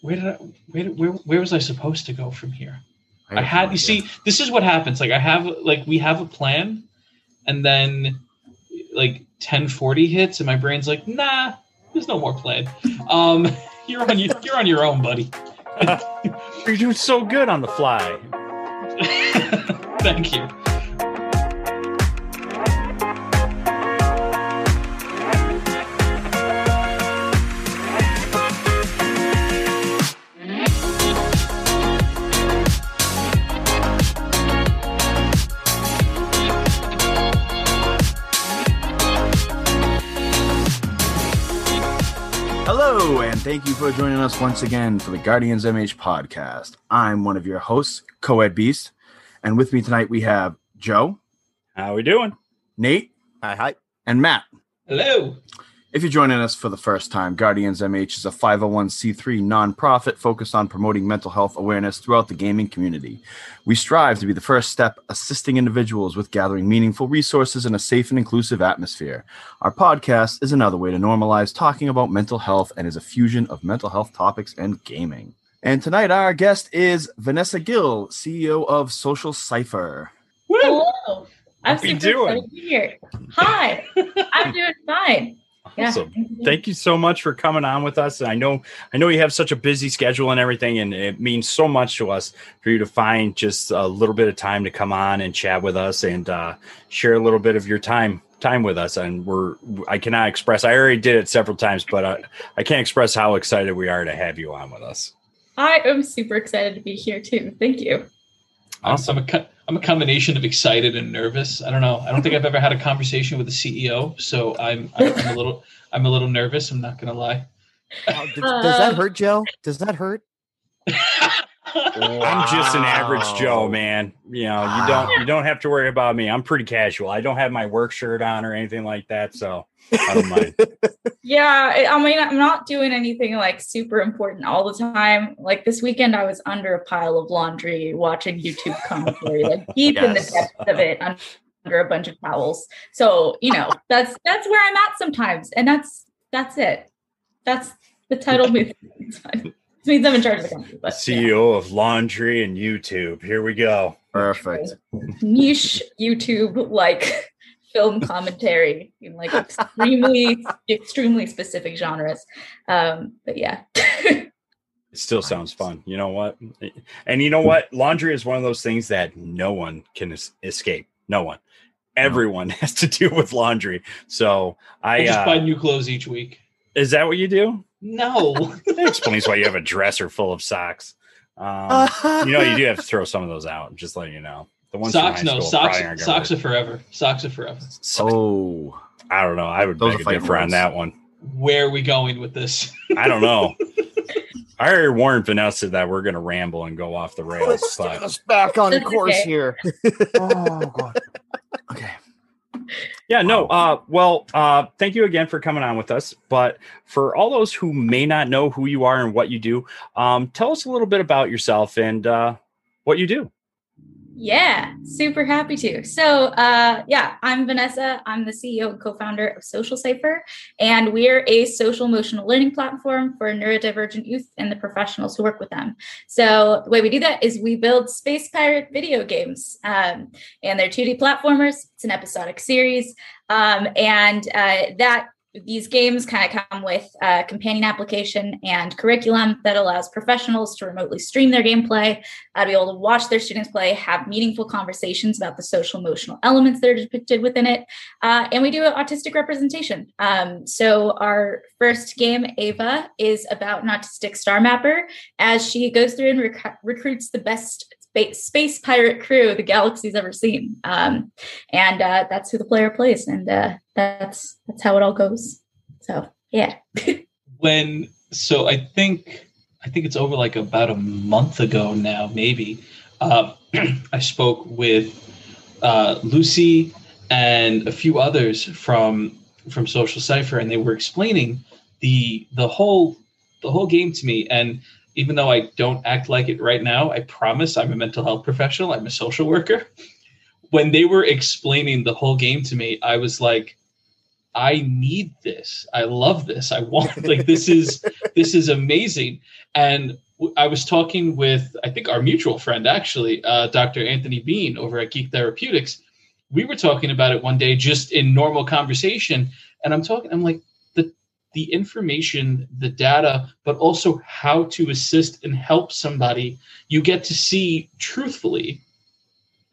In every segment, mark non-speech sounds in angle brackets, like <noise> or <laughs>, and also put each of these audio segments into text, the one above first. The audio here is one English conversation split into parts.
where did I where, where where was I supposed to go from here? I, I had you see this is what happens. Like I have like we have a plan, and then like 1040 hits, and my brain's like, nah, there's no more plan. Um, <laughs> you're on you, you're on your own, buddy. <laughs> you're doing so good on the fly. <laughs> Thank you. And thank you for joining us once again for the Guardians MH podcast. I'm one of your hosts, Coed Beast, and with me tonight we have Joe. How are we doing? Nate. Hi, hi. And Matt. Hello. If you're joining us for the first time, Guardians MH is a 501c3 nonprofit focused on promoting mental health awareness throughout the gaming community. We strive to be the first step assisting individuals with gathering meaningful resources in a safe and inclusive atmosphere. Our podcast is another way to normalize talking about mental health and is a fusion of mental health topics and gaming. And tonight, our guest is Vanessa Gill, CEO of Social Cipher. Hello. I'm super excited to be here. Hi. <laughs> I'm doing fine. Awesome. Yeah. Thank you so much for coming on with us. I know I know you have such a busy schedule and everything, and it means so much to us for you to find just a little bit of time to come on and chat with us and uh, share a little bit of your time time with us. And we're I cannot express. I already did it several times, but I, I can't express how excited we are to have you on with us. I am super excited to be here too. Thank you. Awesome. I'm a combination of excited and nervous. I don't know. I don't think I've ever had a conversation with a CEO, so I'm I'm, a little I'm a little nervous. I'm not gonna lie. Does, does, that hurt, Joe? Does that hurt? <laughs> I'm just an average Joe, man. You know, you don't you don't have to worry about me. I'm pretty casual. I don't have my work shirt on or anything like that, so I don't mind. <laughs> yeah, I mean, I'm not doing anything like super important all the time. Like this weekend, I was under a pile of laundry watching YouTube commentary, like <laughs> deep yes. in the depths of it, under a bunch of towels. So you know, that's that's where I'm at sometimes, and that's that's it. That's the title <laughs> means means I'm in charge of the company. But, CEO yeah. of laundry and YouTube. Here we go. Perfect. Niche YouTube like <laughs> film commentary in like extremely extremely specific genres. Um, but yeah. <laughs> it still sounds fun. You know what? And you know what? Laundry is one of those things that no one can es- escape. No one. Everyone <laughs> has to deal with laundry. So I, I just uh, buy new clothes each week. Is that what you do? No. <laughs> that explains why you have a dresser full of socks. Um, you know, you do have to throw some of those out. Just letting you know. The ones socks, no socks. Socks are forever. Socks are forever. Oh, I don't know. I would those beg a differ on that one. Where are we going with this? I don't know. <laughs> I already warned Vanessa that we're going to ramble and go off the rails. Let's but... get us back on course okay. here. <laughs> oh God. Okay yeah no uh well uh thank you again for coming on with us. But for all those who may not know who you are and what you do um tell us a little bit about yourself and uh what you do yeah, super happy to. So, uh, yeah, I'm Vanessa. I'm the CEO and co founder of Social Cipher, and we're a social emotional learning platform for neurodivergent youth and the professionals who work with them. So, the way we do that is we build space pirate video games, um, and they're 2D platformers. It's an episodic series, um, and uh, that these games kind of come with a companion application and curriculum that allows professionals to remotely stream their gameplay, uh, to be able to watch their students play, have meaningful conversations about the social emotional elements that are depicted within it. Uh, and we do autistic representation. Um, so our first game, Ava, is about an autistic star mapper as she goes through and rec- recruits the best space pirate crew the galaxy's ever seen. Um, and uh, that's who the player plays, and uh, that's that's how it all goes. So yeah. <laughs> when so I think I think it's over like about a month ago now, maybe. Uh, <clears throat> I spoke with uh, Lucy and a few others from from Social Cipher, and they were explaining the the whole the whole game to me. And even though I don't act like it right now, I promise I'm a mental health professional. I'm a social worker. When they were explaining the whole game to me, I was like, I need this. I love this. I want <laughs> like this is this is amazing. And I was talking with I think our mutual friend actually, uh, Dr. Anthony Bean over at Geek Therapeutics. We were talking about it one day just in normal conversation, and I'm talking. I'm like the information, the data, but also how to assist and help somebody. You get to see truthfully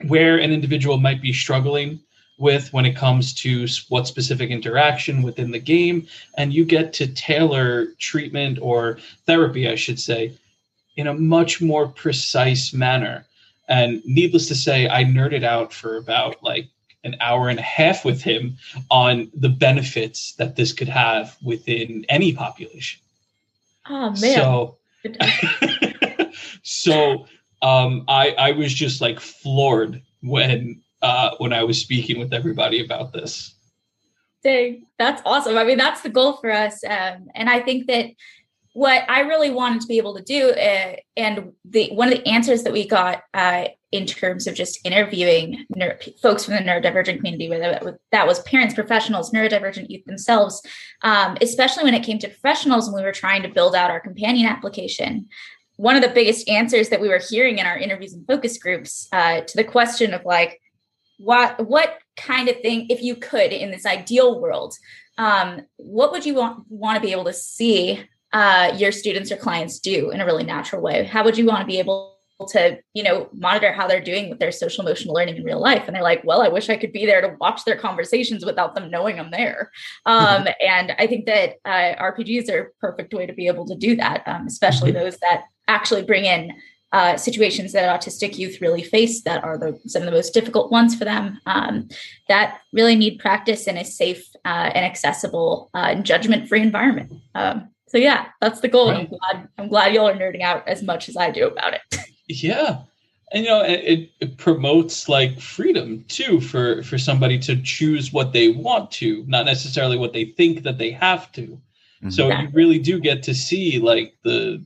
where an individual might be struggling with when it comes to what specific interaction within the game and you get to tailor treatment or therapy i should say in a much more precise manner and needless to say i nerded out for about like an hour and a half with him on the benefits that this could have within any population oh man so <laughs> so um i i was just like floored when uh, when I was speaking with everybody about this. Dang, that's awesome. I mean, that's the goal for us, um, and I think that what I really wanted to be able to do, uh, and the one of the answers that we got uh, in terms of just interviewing neuro- folks from the neurodivergent community, whether that was, parents, professionals, neurodivergent youth themselves, um, especially when it came to professionals, and we were trying to build out our companion application. One of the biggest answers that we were hearing in our interviews and focus groups uh, to the question of like, what what kind of thing if you could in this ideal world um, what would you want want to be able to see uh, your students or clients do in a really natural way how would you want to be able to you know monitor how they're doing with their social emotional learning in real life and they're like well i wish i could be there to watch their conversations without them knowing i'm there <laughs> um, and i think that uh, rpgs are a perfect way to be able to do that um, especially mm-hmm. those that actually bring in uh, situations that autistic youth really face that are the, some of the most difficult ones for them um, that really need practice in a safe uh, and accessible uh, and judgment-free environment. Um, so yeah, that's the goal. Right. I'm glad I'm glad y'all are nerding out as much as I do about it. <laughs> yeah. And you know, it, it promotes like freedom too for for somebody to choose what they want to, not necessarily what they think that they have to. Mm-hmm. So you really do get to see like the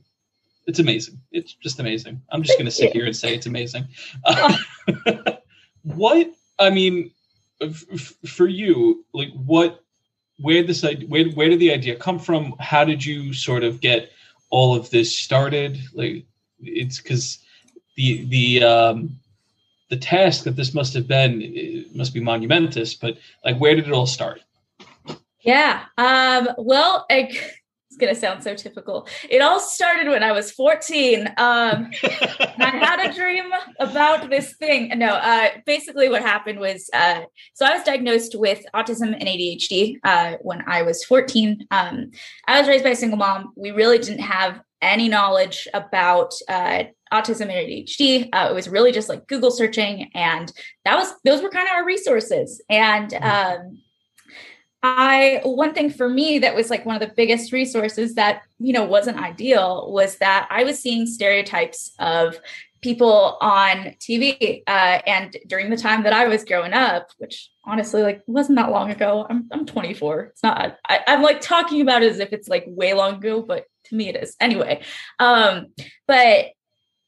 it's amazing. It's just amazing. I'm just going to sit here and say it's amazing. Uh, <laughs> what I mean f- for you, like what, where this where where did the idea come from? How did you sort of get all of this started? Like it's because the the um, the task that this must have been must be monumentous. But like, where did it all start? Yeah. Um, well, I, going to sound so typical. It all started when I was 14. Um, I had a <laughs> dream about this thing. No, uh, basically, what happened was uh, so I was diagnosed with autism and ADHD uh, when I was 14. Um, I was raised by a single mom. We really didn't have any knowledge about uh, autism and ADHD. Uh, it was really just like Google searching, and that was those were kind of our resources. And mm-hmm. um, I one thing for me that was like one of the biggest resources that you know wasn't ideal was that I was seeing stereotypes of people on TV uh, and during the time that I was growing up, which honestly like wasn't that long ago. I'm I'm 24. It's not. I, I'm like talking about it as if it's like way long ago, but to me it is anyway. Um, but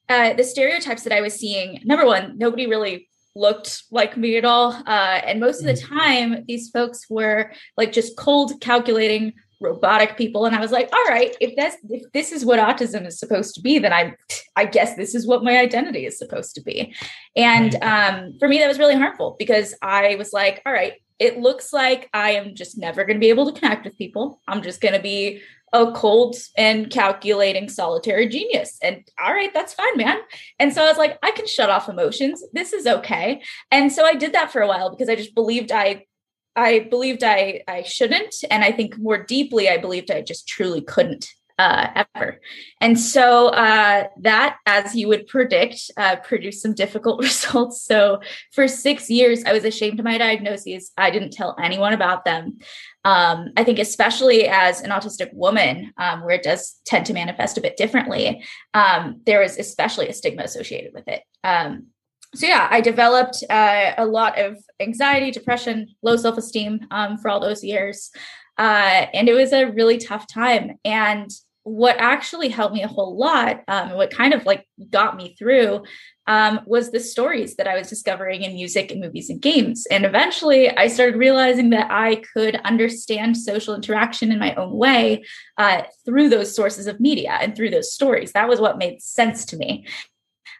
uh, the stereotypes that I was seeing, number one, nobody really looked like me at all. Uh, and most of the mm. time, these folks were like just cold, calculating, robotic people. And I was like, all right, if that's if this is what autism is supposed to be, then I I guess this is what my identity is supposed to be. And um, for me, that was really harmful because I was like, all right, it looks like I am just never going to be able to connect with people. I'm just going to be a cold and calculating solitary genius. And all right, that's fine, man. And so I was like, I can shut off emotions. This is okay. And so I did that for a while because I just believed I I believed I I shouldn't. And I think more deeply, I believed I just truly couldn't uh, ever. And so uh, that, as you would predict, uh, produced some difficult <laughs> results. So for six years, I was ashamed of my diagnoses. I didn't tell anyone about them. Um, I think, especially as an autistic woman, um, where it does tend to manifest a bit differently, um, there is especially a stigma associated with it. Um, so yeah, I developed uh, a lot of anxiety, depression, low self esteem um, for all those years, uh, and it was a really tough time. And what actually helped me a whole lot, um, what kind of like got me through, um, was the stories that I was discovering in music and movies and games. And eventually I started realizing that I could understand social interaction in my own way uh, through those sources of media and through those stories. That was what made sense to me.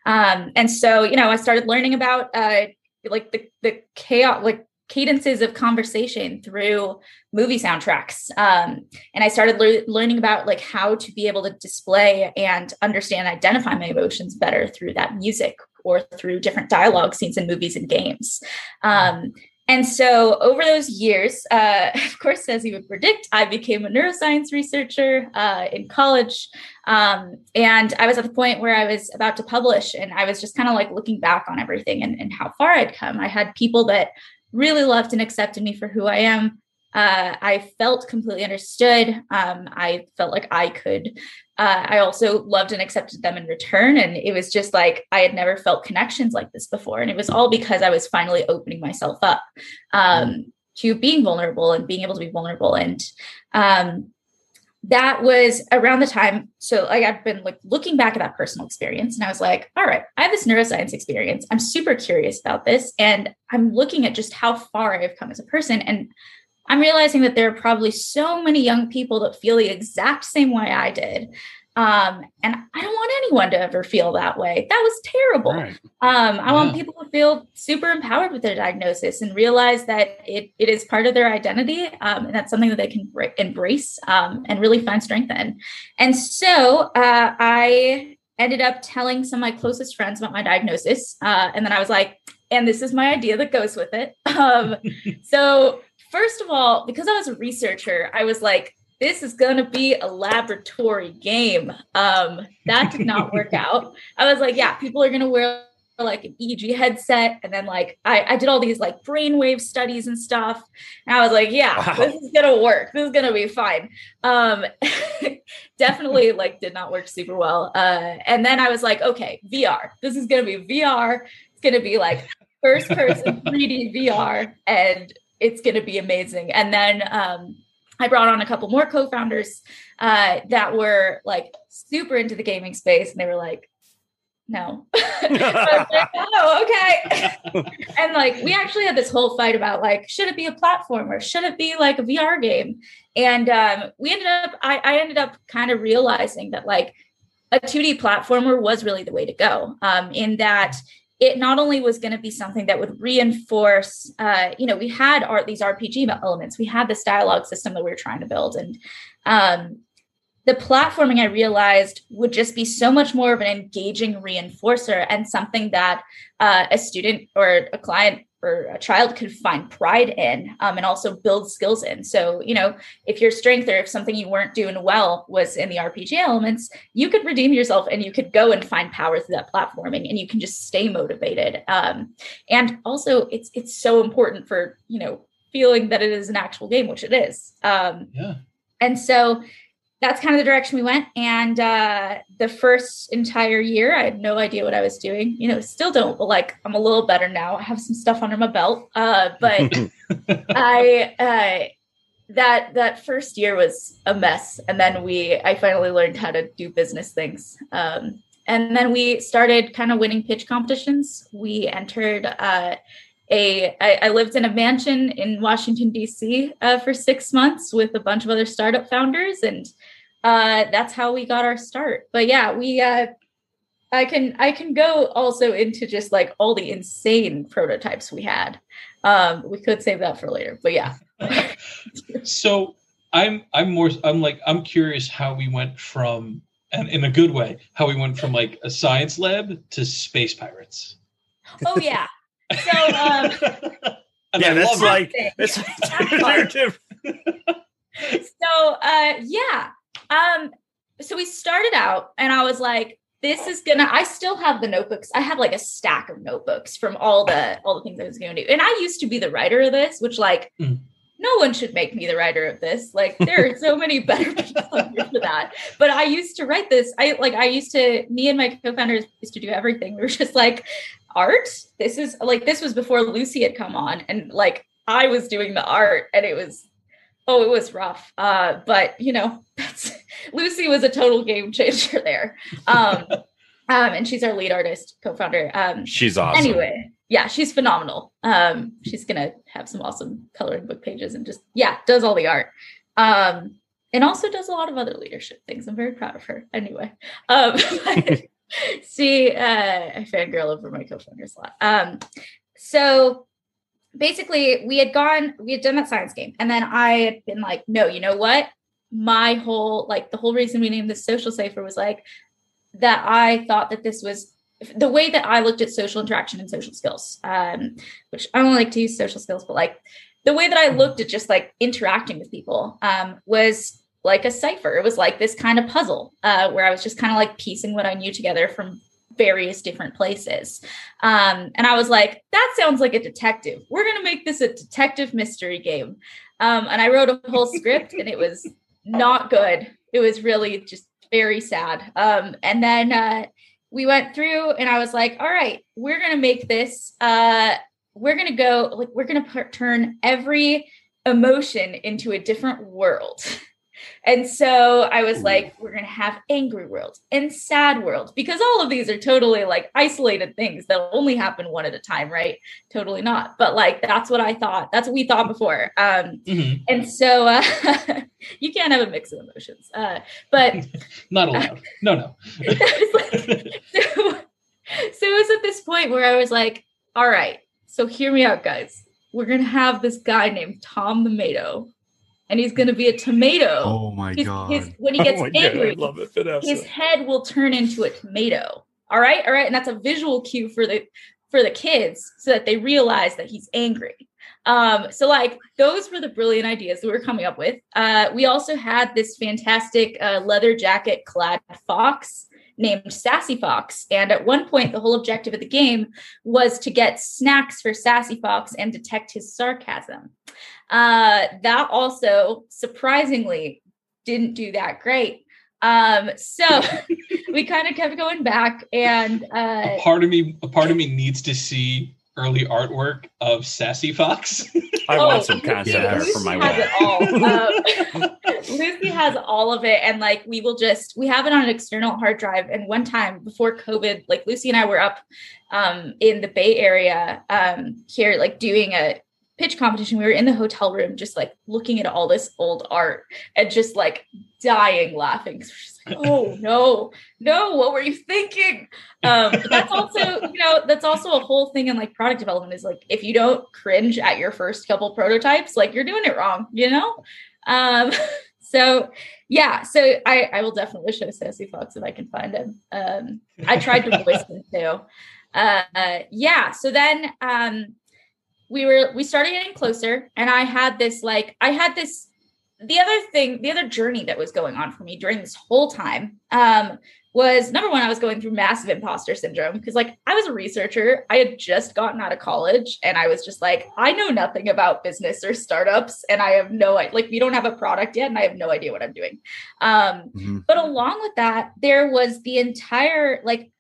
Um, and so, you know, I started learning about uh, like the, the chaos, like cadences of conversation through movie soundtracks. Um, and i started le- learning about like how to be able to display and understand identify my emotions better through that music or through different dialogue scenes in movies and games. Um, and so over those years uh, <laughs> of course as you would predict i became a neuroscience researcher uh, in college. Um, and i was at the point where i was about to publish and i was just kind of like looking back on everything and, and how far i'd come. I had people that really loved and accepted me for who I am. Uh, I felt completely understood. Um, I felt like I could. Uh, I also loved and accepted them in return. And it was just like I had never felt connections like this before. And it was all because I was finally opening myself up um, to being vulnerable and being able to be vulnerable. And um, that was around the time so like i've been like looking back at that personal experience and i was like all right i have this neuroscience experience. I'm super curious about this and i'm looking at just how far i've come as a person and i'm realizing that there are probably so many young people that feel the exact same way i did um, and I don't want anyone to ever feel that way. That was terrible. Right. Um, I yeah. want people to feel super empowered with their diagnosis and realize that it, it is part of their identity. Um, and that's something that they can embrace um, and really find strength in. And so uh, I ended up telling some of my closest friends about my diagnosis. Uh, and then I was like, and this is my idea that goes with it. <laughs> Um, so, first of all, because I was a researcher, I was like, this is going to be a laboratory game. Um, that did not work <laughs> out. I was like, yeah, people are going to wear like an EEG headset. And then like I, I did all these like brainwave studies and stuff. And I was like, yeah, wow. this is gonna work. This is gonna be fine. Um <laughs> definitely like did not work super well. Uh and then I was like, okay, VR. This is gonna be VR. It's gonna be like first person <laughs> 3D VR and it's gonna be amazing. And then um I brought on a couple more co-founders uh, that were like super into the gaming space, and they were like, "No." <laughs> like, oh, okay. <laughs> and like, we actually had this whole fight about like, should it be a platform or should it be like a VR game? And um, we ended up, I, I ended up kind of realizing that like a 2D platformer was really the way to go. Um, in that it not only was going to be something that would reinforce uh, you know we had these rpg elements we had this dialogue system that we were trying to build and um, the platforming i realized would just be so much more of an engaging reinforcer and something that uh, a student or a client or a child could find pride in um, and also build skills in. So, you know, if your strength or if something you weren't doing well was in the RPG elements, you could redeem yourself and you could go and find power through that platforming and you can just stay motivated. Um, and also it's it's so important for, you know, feeling that it is an actual game, which it is. Um, yeah. And so that's kind of the direction we went. And uh, the first entire year, I had no idea what I was doing. You know, still don't, but like I'm a little better now. I have some stuff under my belt. Uh, but <laughs> I uh, that that first year was a mess, and then we I finally learned how to do business things. Um, and then we started kind of winning pitch competitions. We entered. Uh, a, I, I lived in a mansion in Washington D.C. Uh, for six months with a bunch of other startup founders, and uh, that's how we got our start. But yeah, we uh, I can I can go also into just like all the insane prototypes we had. Um, we could save that for later, but yeah. <laughs> so I'm I'm more I'm like I'm curious how we went from and in a good way how we went from like a science lab to space pirates. Oh yeah. So um, <laughs> yeah, that's like that's <laughs> so uh yeah um, so we started out and I was like, this is gonna I still have the notebooks. I have like a stack of notebooks from all the all the things I was gonna do. And I used to be the writer of this, which like mm. no one should make me the writer of this. Like there are so many <laughs> better people for that. But I used to write this. I like I used to me and my co-founders used to do everything. We were just like art. This is like this was before Lucy had come on and like I was doing the art and it was oh, it was rough. Uh, but you know, <laughs> Lucy was a total game changer <laughs> there. Um, Um, and she's our lead artist, co-founder. Um, she's awesome. Anyway, yeah, she's phenomenal. Um, she's gonna have some awesome coloring book pages and just yeah, does all the art. Um, and also does a lot of other leadership things. I'm very proud of her. Anyway, um, <laughs> she uh, I fangirl over my co-founders a lot. Um, so basically, we had gone, we had done that science game, and then I had been like, no, you know what? My whole like the whole reason we named this social cipher was like that I thought that this was the way that I looked at social interaction and social skills, um, which I don't like to use social skills, but like the way that I looked at just like interacting with people um, was like a cipher. It was like this kind of puzzle uh, where I was just kind of like piecing what I knew together from various different places. Um, and I was like, that sounds like a detective. We're going to make this a detective mystery game. Um, and I wrote a whole script and it was not good. It was really just very sad. Um, and then uh, we went through and I was like, all right, we're going to make this, uh, we're going to go, like, we're going to turn every emotion into a different world. <laughs> And so I was like, we're going to have angry world and sad world because all of these are totally like isolated things that only happen one at a time, right? Totally not. But like, that's what I thought. That's what we thought before. Um, mm-hmm. And so uh, <laughs> you can't have a mix of emotions. Uh, but <laughs> not allowed. <laughs> no, no. like, so, so it was at this point where I was like, all right, so hear me out, guys. We're going to have this guy named Tom the Mato and he's going to be a tomato. Oh my his, god! His, when he <laughs> gets oh angry, God, his head will turn into a tomato. All right, all right, and that's a visual cue for the for the kids so that they realize that he's angry. Um, so like those were the brilliant ideas that we were coming up with. Uh, we also had this fantastic uh, leather jacket clad fox named Sassy Fox. And at one point, the whole objective of the game was to get snacks for Sassy Fox and detect his sarcasm. Uh, that also surprisingly didn't do that great. Um, so <laughs> we kind of kept going back, and uh, a part of me, a part of me needs to see early artwork of Sassy Fox. <laughs> I oh, want some concept art for my has it all. <laughs> Um, Lucy has all of it, and like we will just we have it on an external hard drive. And one time before COVID, like Lucy and I were up um, in the Bay Area um, here, like doing a pitch competition. We were in the hotel room, just like looking at all this old art and just like dying laughing. Like, oh <laughs> no, no, what were you thinking? Um, that's also, you know, that's also a whole thing in like product development is like if you don't cringe at your first couple prototypes, like you're doing it wrong, you know? Um, <laughs> so yeah, so I, I will definitely show Sassy Fox if I can find him. Um, I tried to voice <laughs> him too. Uh, yeah, so then um, we were we started getting closer, and I had this like I had this the other thing, the other journey that was going on for me during this whole time um, was number one, I was going through massive imposter syndrome because, like, I was a researcher. I had just gotten out of college and I was just like, I know nothing about business or startups, and I have no like, we don't have a product yet, and I have no idea what I'm doing. Um, mm-hmm. But along with that, there was the entire like,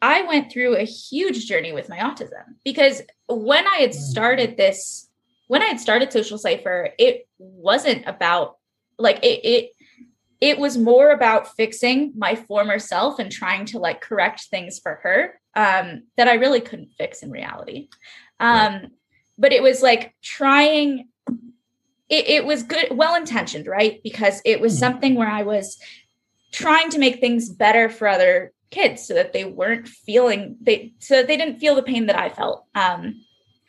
I went through a huge journey with my autism because when I had mm. started this, when I had started Social Cipher, it wasn't about like it, it it was more about fixing my former self and trying to like correct things for her um, that I really couldn't fix in reality. Um, right. But it was like trying, it, it was good, well intentioned, right? Because it was mm-hmm. something where I was trying to make things better for other kids so that they weren't feeling, they, so they didn't feel the pain that I felt um,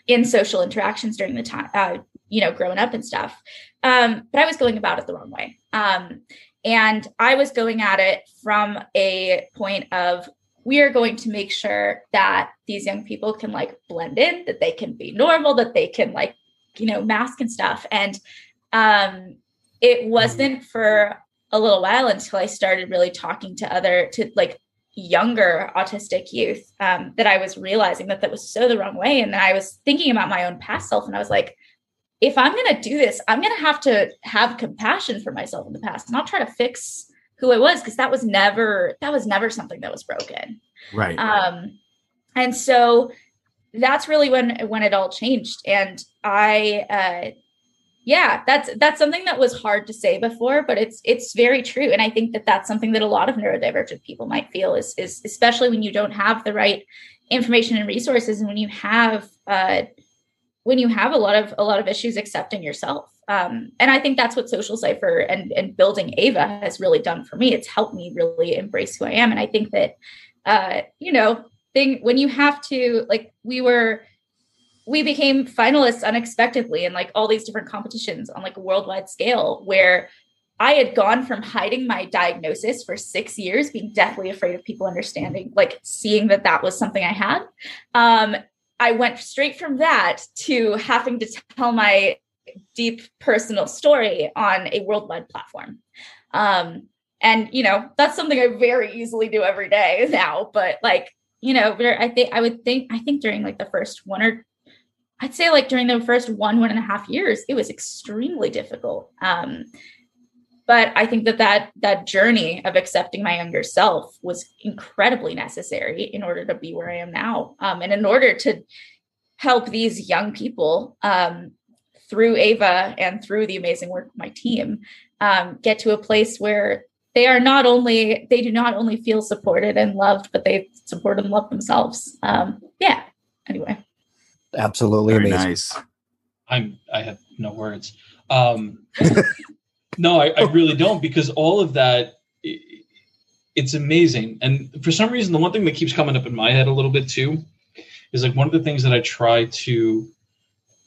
in social interactions during the time, uh, you know, growing up and stuff. Um, but I was going about it the wrong way. Um, and I was going at it from a point of we are going to make sure that these young people can like blend in, that they can be normal, that they can like, you know, mask and stuff. And um, it wasn't for a little while until I started really talking to other, to like younger autistic youth um, that I was realizing that that was so the wrong way. And I was thinking about my own past self and I was like, if I'm going to do this, I'm going to have to have compassion for myself in the past, not try to fix who I was because that was never that was never something that was broken. Right. Um, and so that's really when when it all changed, and I, uh, yeah that's that's something that was hard to say before but it's it's very true. And i think that that's something that a lot of neurodivergent people might feel is is especially when you don't have the right information and resources and when you have uh when you have a lot of a lot of issues accepting yourself. Um, and i think that's what social cipher and and building ava has really done for me. It's helped me really embrace who i am. And i think that uh you know thing when you have to like we were we became finalists unexpectedly in like all these different competitions on like a worldwide scale where I had gone from hiding my diagnosis for six years, being deathly afraid of people understanding, like seeing that that was something I had. Um, I went straight from that to having to tell my deep personal story on a worldwide platform. Um, and, you know, that's something I very easily do every day <laughs> now. But like, you know, I think I would think, I think during like the first one or I'd say like during the first one, one and a half years, it was extremely difficult. Um, but I think that that that journey of accepting my younger self was incredibly necessary in order to be where I am now, um, and in order to help these young people um, through Ava and through the amazing work of my team um, get to a place where they are not only they do not only feel supported and loved, but they support and love themselves. Um, yeah. Anyway absolutely Very amazing. nice. I'm I have no words. Um, <laughs> no, I, I really don't because all of that i- it's amazing. And for some reason, the one thing that keeps coming up in my head a little bit too is like one of the things that I try to,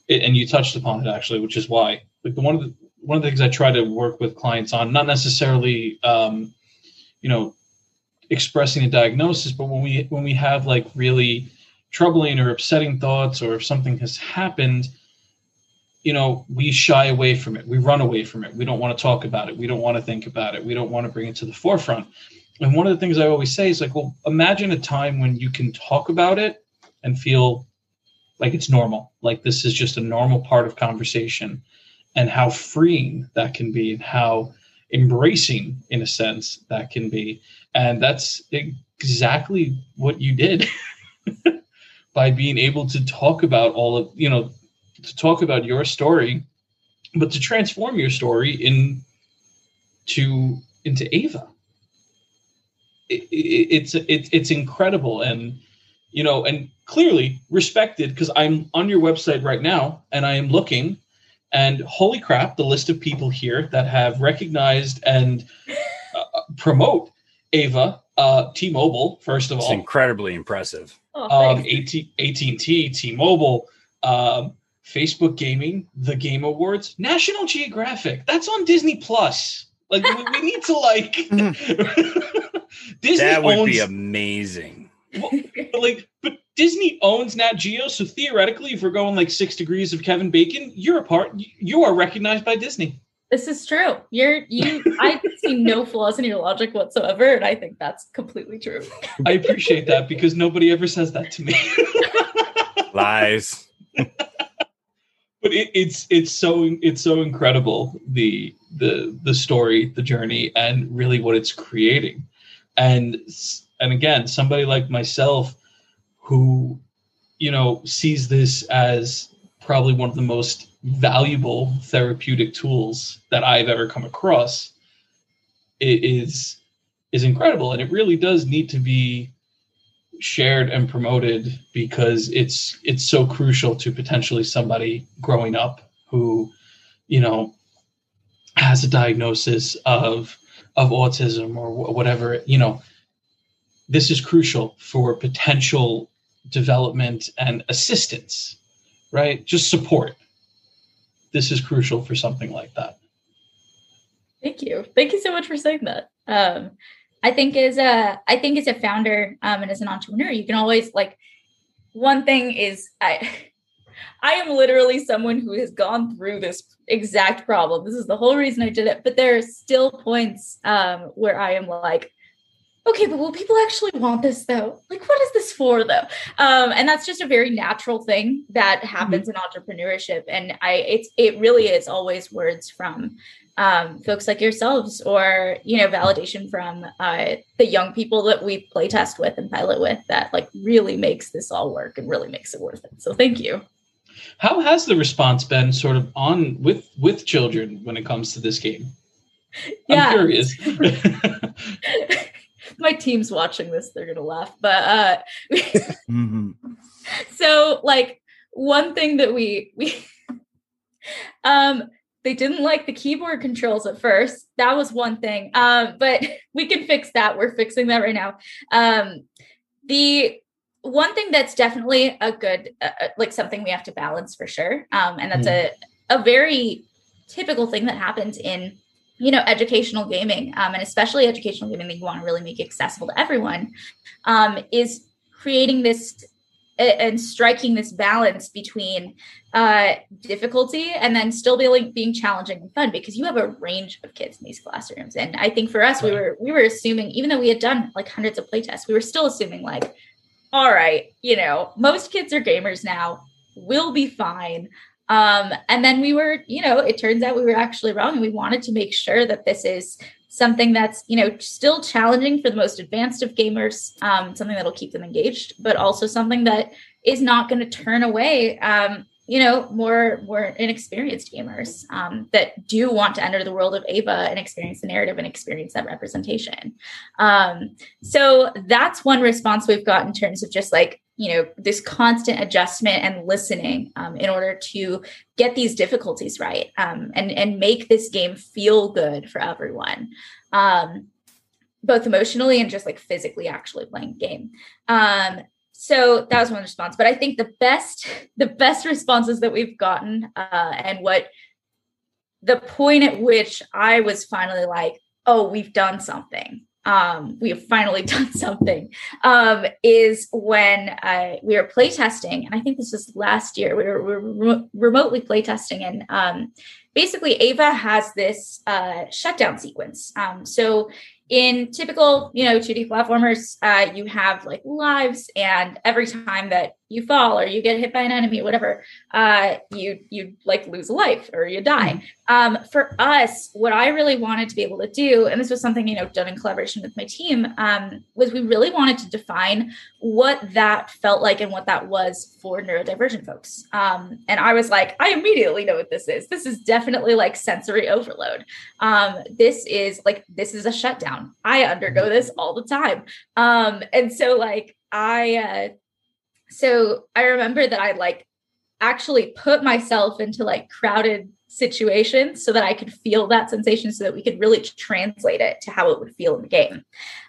and you touched upon it actually, which is why like the one of the one of the things I try to work with clients on, not necessarily, um, you know, expressing a diagnosis, but when we when we have like really troubling or upsetting thoughts or if something has happened you know we shy away from it. We run away from it. We don't want to talk about it. We don't want to think about it. We don't want to bring it to the forefront. And one of the things i always say is like well imagine a time when you can talk about it and feel like it's normal like this is just a normal part of conversation and how freeing that can be and how embracing in a sense that can be. And that's exactly what you did <laughs> by being able to talk about all of you know to talk about your story but to transform your story in to into ava. It, it, it's it, it's incredible. And you know and clearly respected because i'm on your website right now and i am looking. And holy crap the list of people here that have recognized and uh, promote ava uh, t-mobile first of It's all incredibly impressive. Oh, um, thanks. AT, AT&T, T-Mobile, um, Facebook Gaming, the Game Awards, National Geographic. That's on Disney Plus. Like we, we need to like <laughs> Disney that would owns be amazing. but, like but Disney owns Nat Geo, so theoretically, if we're going like six degrees of Kevin Bacon, you're a part. You are recognized by Disney. This is true. You're you. I <laughs> see no flaws in your logic whatsoever, and I think that's completely true. I appreciate that because nobody ever says that to me. <laughs> Lies. but it, it's it's so it's so incredible the the the story the journey and really what it's creating and and again somebody like myself who you know sees this as probably one of the most valuable therapeutic tools that i've ever come across is is incredible. And it really does need to be shared and promoted because it's it's so crucial to potentially somebody growing up who you know has a diagnosis of of autism or whatever you know. This is crucial for potential development and assistance right? Just support this is crucial for something like that Thank you. Thank you so much for saying that. Um, I think as a I think as a founder um, and as an entrepreneur, you can always like one thing is I <laughs> I am literally someone who has gone through this exact problem. This is the whole reason I did it. But there are still points um, where I am like, okay, but will people actually want this though? Like, what is this for though? Um, and that's just a very natural thing that happens in entrepreneurship. And I, it's it really is always words from um, folks like yourselves, or you know, validation from uh, the young people that we play test with and pilot with that like really makes this all work and really makes it worth it. So thank you. How has the response been sort of on with with children when it comes to this game? Yeah. I'm curious. <laughs> <laughs> My team's watching this, they're gonna laugh. But uh <laughs> Mhm. so like one thing that we we <laughs> um they didn't like the keyboard controls at first that was one thing um but <laughs> we can fix that we're fixing that right now um the one thing that's definitely a good uh, uh, like something we have to balance for sure um and that's a a very typical thing that happens in you know educational gaming um, and especially educational gaming that you want to really make accessible to everyone um, is creating this and striking this balance between uh, difficulty and then still being being challenging and fun because you have a range of kids in these classrooms. And i think for us we were we were assuming even though we had done like hundreds of playtests we were still assuming like all right you know most kids are gamers now we'll be fine um, and then we were you know it turns out we were actually wrong and we wanted to make sure that this is something that's you know still challenging for the most advanced of gamers um, something that'll keep them engaged but also something that is not going to turn away um, you know more more inexperienced gamers um, that do want to enter the world of ava and experience the narrative and experience that representation. Um, so that's one response we've got in terms of just like you know this constant adjustment and listening um, in order to get these difficulties right um, and and make this game feel good for everyone um, both emotionally and just like physically actually playing the game. Um, so that was one response. But i think the best <laughs> the best responses that we've gotten uh, and what the point at which i was finally like oh we've done something. Um, we have finally <laughs> done something. Um, is when uh, we were playtesting and i think this was last year we were, we were re- remotely playtesting and um, basically ava has this uh, shutdown sequence. Um, so in typical you know 2d platformers uh, you have like lives and every time that you fall or you get hit by an enemy whatever uh, you you like lose a life or you die. Um, for us what i really wanted to be able to do and this was something you know done in collaboration with my team um, was we really wanted to define what that felt like and what that was for neurodivergent folks. Um, and i was like i immediately know what this is. This is definitely like sensory overload. Um, this is like this is a shutdown. I undergo this all the time. Um, and so like i uh, so i remember that i like actually put myself into like crowded situations so that i could feel that sensation so that we could really translate it to how it would feel in the game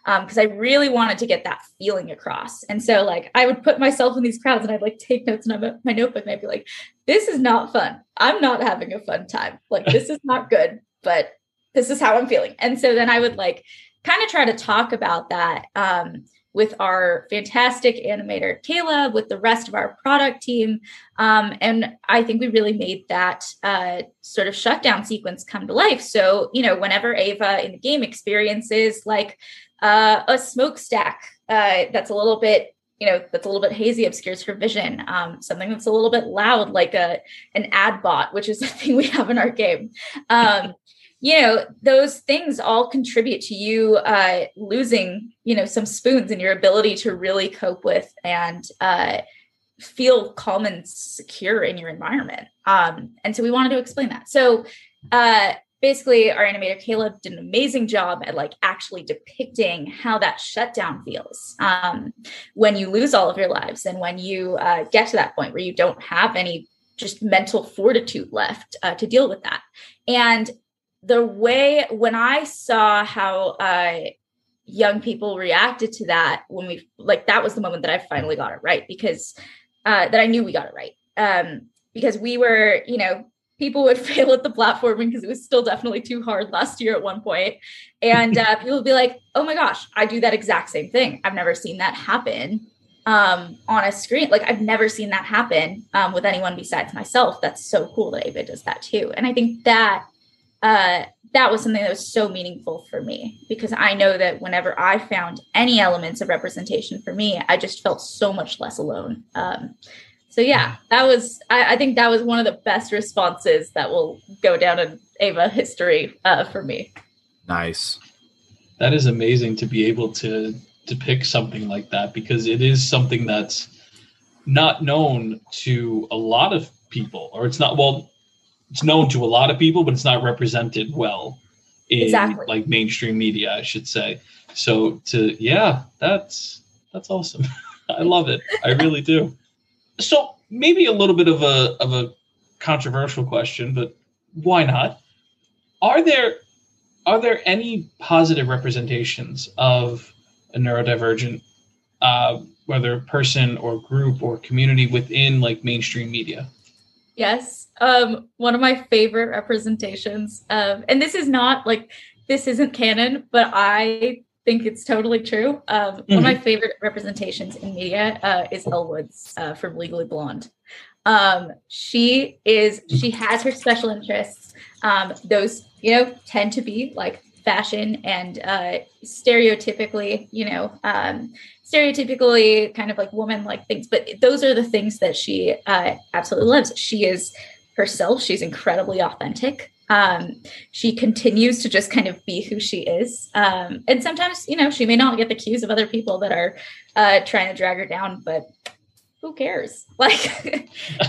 because i really wanted to get that feeling across. And so like i would put myself in these crowds and i'd like take notes in my notebook and i'd be like this is not fun. I'm not having a fun time. Like this is not good but this is how i'm feeling. And so then i would like kind of try to talk about that um, with our fantastic animator Caleb, with the rest of our product team. Um, and I think we really made that uh, sort of shutdown sequence come to life. So, you know, whenever Ava in the game experiences like uh, a smokestack uh, that's a little bit you know that's a little bit hazy obscures her vision um, something that's a little bit loud like a an ad bot which is <laughs> the thing we have in our game um, you know those things all contribute to you uh, losing you know some spoons in your ability to really cope with and uh, feel calm and secure in your environment. Um, and so we wanted to explain that. So uh, basically our animator caleb did an amazing job at like actually depicting how that shutdown feels um, when you lose all of your lives and when you uh, get to that point where you don't have any just mental fortitude left uh, to deal with that. And the way when I saw how uh, young people reacted to that when we like that was the moment that I finally got it right because uh, that I knew we got it right. Um, because we were you know people would <laughs> fail at the platforming because it was still definitely too hard last year at one point. And uh, people would be like oh my gosh I do that exact same thing. I've never seen that happen um, on a screen. Like I've never seen that happen um, with anyone besides myself. That's so cool that Ava does that too. And I think that uh, that was something that was so meaningful for me because I know that whenever I found any elements of representation for me, I just felt so much less alone. Um, so yeah, that was I, I, think that was one of the best responses that will go down in Ava history uh, for me. Nice. That is amazing to be able to depict something like that because it is something that's not known to a lot of people, or it's not well, it's known to a lot of people, but it's not represented well in Exactly. like mainstream media, I should say. So to yeah, that's that's awesome. <laughs> I love it. I really do. So maybe a little bit of a of a controversial question, but why not? Are there are there any positive representations of a neurodivergent, uh, whether person or group or community within like mainstream media? Yes. Um, one of my favorite representations of, and this is not like, this isn't canon, but I think it's totally true. Um, One of my favorite representations in media uh, is Elle Woods uh, from Legally Blonde. Um, she is, she has her special interests. Um, those, you know, tend to be like fashion and uh, stereotypically, you know, um, stereotypically kind of like woman like things. But those are the things that she uh, absolutely loves. She is herself. She's incredibly authentic. Um, she continues to just kind of be who she is. Um, and sometimes, you know, she may not get the cues of other people that are uh, trying to drag her down, but who cares? <laughs> Like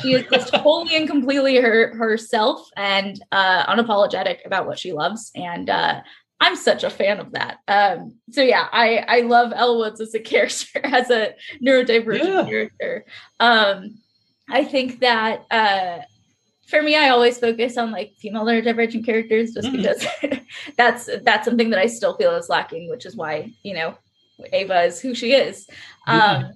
she is just <laughs> wholly and completely her herself and uh, unapologetic about what she loves. And uh, I'm such a fan of that. Um, so yeah, I I love Elle Woods as a <laughs> character, as a neurodivergent Yeah. character. Um, I think that uh, for me, I always focus on like female neurodivergent characters, just Mhm. because <laughs> that's that's something that I still feel is lacking, which is why you know Ava is who she is. Um,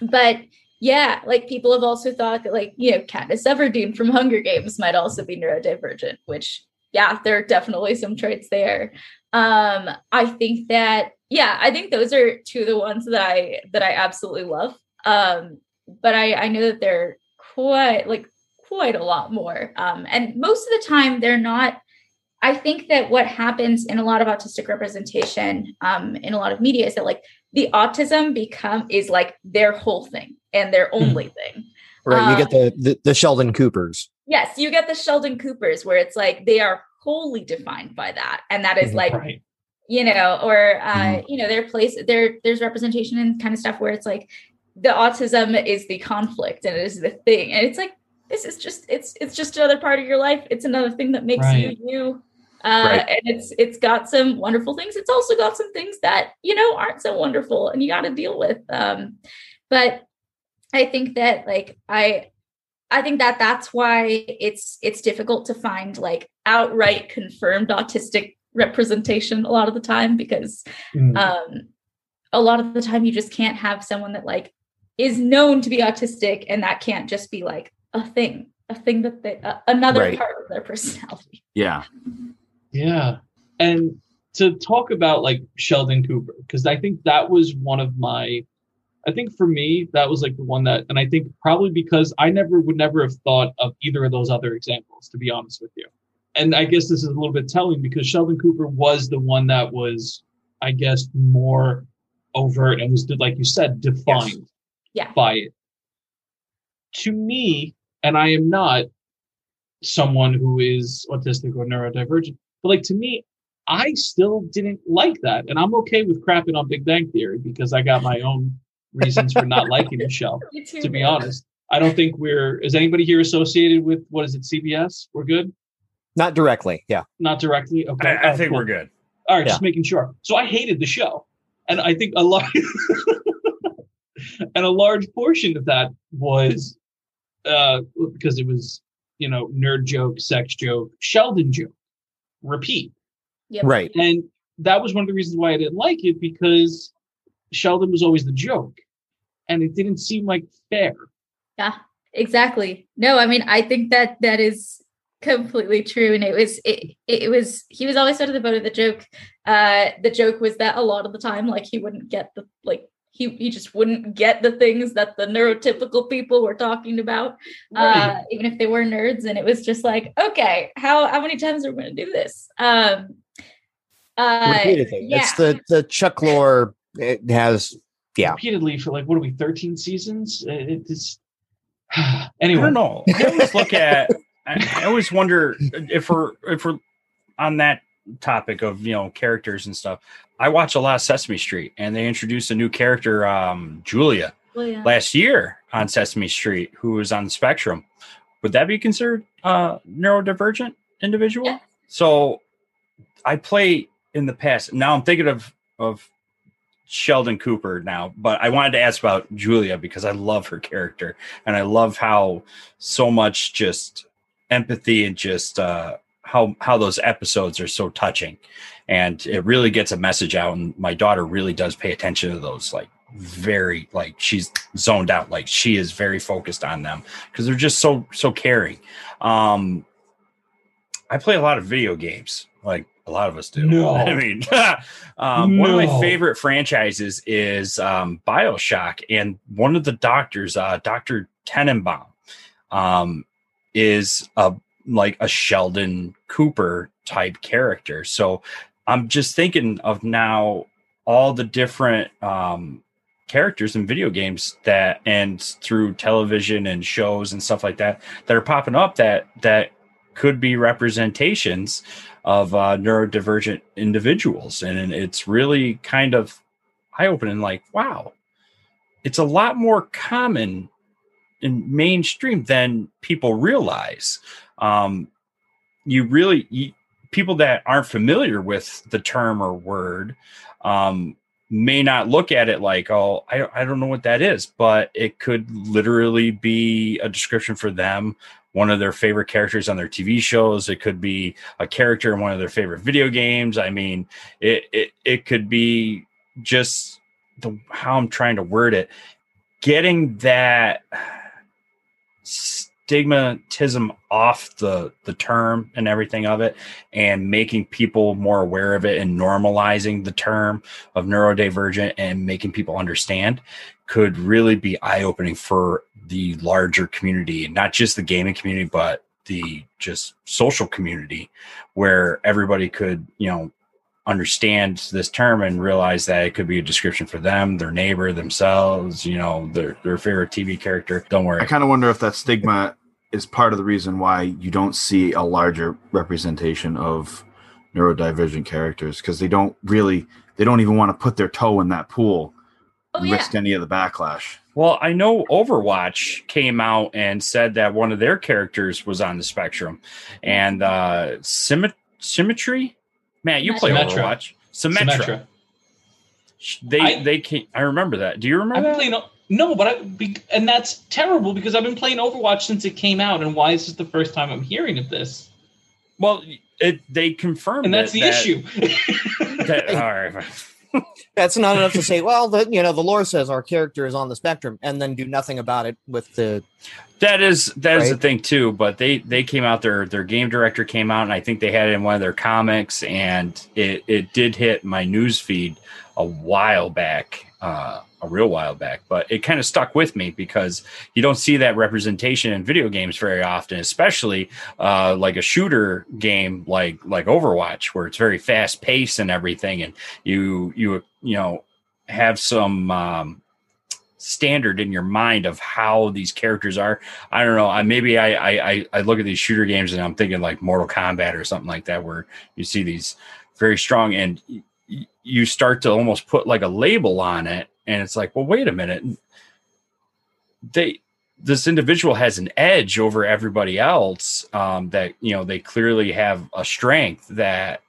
but yeah, like people have also thought that like you know Katniss Everdeen from Hunger Games might also be neurodivergent, which yeah, there are definitely some traits there. Um, I think that yeah, I think those are two of the ones that I that I absolutely love. Um, but I I know that they're quite like quite a lot more. Um, and most of the time they're not. I think that what happens in a lot of autistic representation um, in a lot of media is that like the autism become is like their whole thing and their only thing. Right. you get Um, the, the the Sheldon Coopers. Yes, you get the Sheldon Coopers where it's like they are wholly defined by that, and that is like right. you know, or uh, Mhm. you know, their place there. There's representation and kind of stuff where it's like the autism is the conflict and it is the thing, and it's like this is just it's it's just another part of your life. It's another thing that makes Right. you you. Uh, Right. and it's it's got some wonderful things. It's also got some things that you know aren't so wonderful, and you got to deal with. Um, but I think that like I I think that that's why it's it's difficult to find like outright confirmed autistic representation a lot of the time because Mm. um a lot of the time you just can't have someone that like is known to be autistic and that can't just be like a thing a thing that they uh, another Right. part of their personality Yeah. Yeah. And to talk about like Sheldon Cooper, because I think that was one of my, I think for me, that was like the one that, and I think probably because I never would never have thought of either of those other examples, to be honest with you. And I guess this is a little bit telling because Sheldon Cooper was the one that was, I guess, more overt and was, like you said, defined Yeah. by it. To me, and I am not someone who is autistic or neurodivergent, but like to me, I still didn't like that. And I'm okay with crapping on Big Bang Theory because I got my own reasons for not liking <laughs> the show, too, to be man. honest. I don't think we're, is anybody here associated with, what is it, CBS? We're good? Not directly. Yeah. Not directly? Okay. I, I Oh, think cool. we're good. All right, Yeah. just making sure. So I hated the show, and I think a large <laughs> and a large portion of that was uh, because it was you know nerd joke, sex joke, Sheldon joke, repeat, Yep. Right. and that was one of the reasons why I didn't like it because Sheldon was always the joke, and it didn't seem like fair. Yeah, exactly. No, I mean, I think that that is completely true. And it was, it, it was, he was always sort of the butt of the joke. Uh, the joke was that a lot of the time, like he wouldn't get the, like, he, he just wouldn't get the things that the neurotypical people were talking about, uh, even if they were nerds. And it was just like, okay, how, how many times are we going to do this? Um, uh, Repeatedly. yeah. It's the the Chuck Lorre. It has yeah. repeatedly for like what are we, thirteen seasons? It's it just <sighs> I anyway. don't know. I always look at. I, I always wonder if we're if we're on that topic of you know characters and stuff. I watch a lot of Sesame Street, and they introduced a new character, um, Julia, Well, yeah. last year on Sesame Street who was on the spectrum. Would that be considered uh, neurodivergent individual? Yeah. So I play in the past. Now I'm thinking of of Sheldon Cooper now, but I wanted to ask about Julia because I love her character and I love how so much just empathy and just uh, how how those episodes are so touching, and it really gets a message out. And my daughter really does pay attention to those, like very like she's zoned out, like she is very focused on them because they're just so so caring. Um, I play a lot of video games, like a lot of us do. No. <laughs> I mean, <laughs> um, one of my favorite franchises is um, Bioshock, and one of the doctors, uh, Doctor Tenenbaum, um, is a like a Sheldon Cooper type character. So I'm just thinking of now all the different um, characters in video games that and through television and shows and stuff like that that are popping up that that could be representations of uh, neurodivergent individuals and it's really kind of eye-opening like wow it's a lot more common in mainstream than people realize um, you really you, people that aren't familiar with the term or word um, may not look at it like, oh, I, I don't know what that is, but it could literally be a description for them. One of their favorite characters on their TV shows. It could be a character in one of their favorite video games. I mean, it it, it could be just the how I'm trying to word it. Getting that stigmatism off the the term and everything of it and making people more aware of it and normalizing the term of neurodivergent and making people understand could really be eye-opening for the larger community and not just the gaming community but the just social community where everybody could you know understand this term and realize that it could be a description for them their neighbor themselves you know their their favorite tv character. Don't worry. I kind of wonder if that stigma is part of the reason why you don't see a larger representation of neurodivergent characters because they don't really they don't even want to put their toe in that pool Oh and yeah. risk any of the backlash. Well, I know Overwatch came out and said that one of their characters was on the spectrum, and uh, Symmet- Symmetry, Matt, you play Overwatch. Symmetra. Symmetra. They I- they came. I remember that. Do you I've remember been that? playing. No, but I be, and that's terrible because I've been playing Overwatch since it came out, and why is this the first time I'm hearing of this? well, it they confirmed, And that's it, the that- issue. <laughs> that- all right. <laughs> That's not enough to say, well, the you know, the lore says our character is on the spectrum, and then do nothing about it with the That is that is the thing too. But they they came out their their game director came out and I think they had it in one of their comics and it it did hit my news feed a while back, uh, a real while back. But it kind of stuck with me because you don't see that representation in video games very often, especially uh, like a shooter game like like Overwatch, where it's very fast paced and everything, and you you you know have some. Um, standard in your mind of how these characters are. I don't know. I maybe I, I I look at these shooter games and I'm thinking like Mortal Kombat or something like that, where you see these very strong and you start to almost put like a label on it, and it's like, well, wait a minute, they this individual has an edge over everybody else um, that you know they clearly have a strength that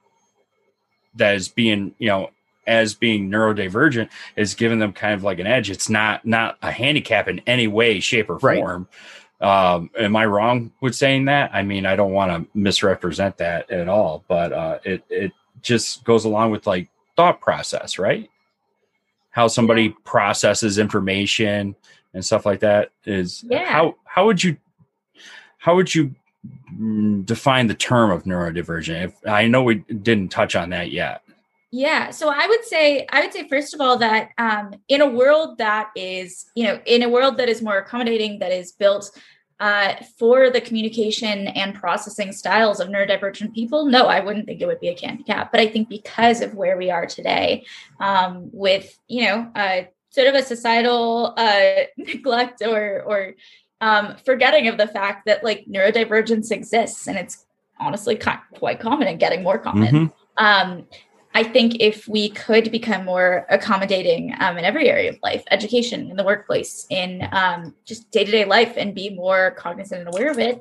that is being you know as being neurodivergent is giving them kind of like an edge. It's not not a handicap in any way, shape, or Right. form. Um, am I wrong with saying that? I mean, I don't want to misrepresent that at all, but uh, it it just goes along with like thought process, right? How somebody processes information and stuff like that is Yeah. how how would you how would you mm, define the term of neurodivergent? If I know we didn't touch on that yet. Yeah. So I would say, I would say, first of all, that um, in a world that is, you know, in a world that is more accommodating, that is built uh, for the communication and processing styles of neurodivergent people, no, I wouldn't think it would be a handicap. But I think because of where we are today, um, with, you know, uh, sort of a societal uh, <laughs> neglect or, or um, forgetting of the fact that like neurodivergence exists and it's honestly quite common and getting more common Mhm. um, I think if we could become more accommodating um, in every area of life, education, in the workplace, in um, just day to day life, and be more cognizant and aware of it,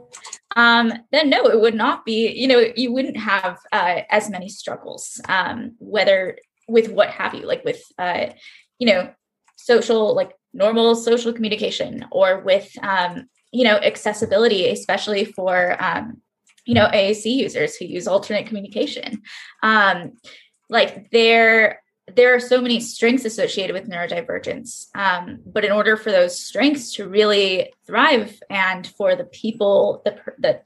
um, then no, it would not be, you know, you wouldn't have uh, as many struggles, um, whether with what have you, like with, uh, you know, social, like normal social communication or with, um, you know, accessibility, especially for, um, you know, AAC users who use alternate communication. Like there, there are so many strengths associated with neurodivergence. Um, but in order for those strengths to really thrive and for the people that, that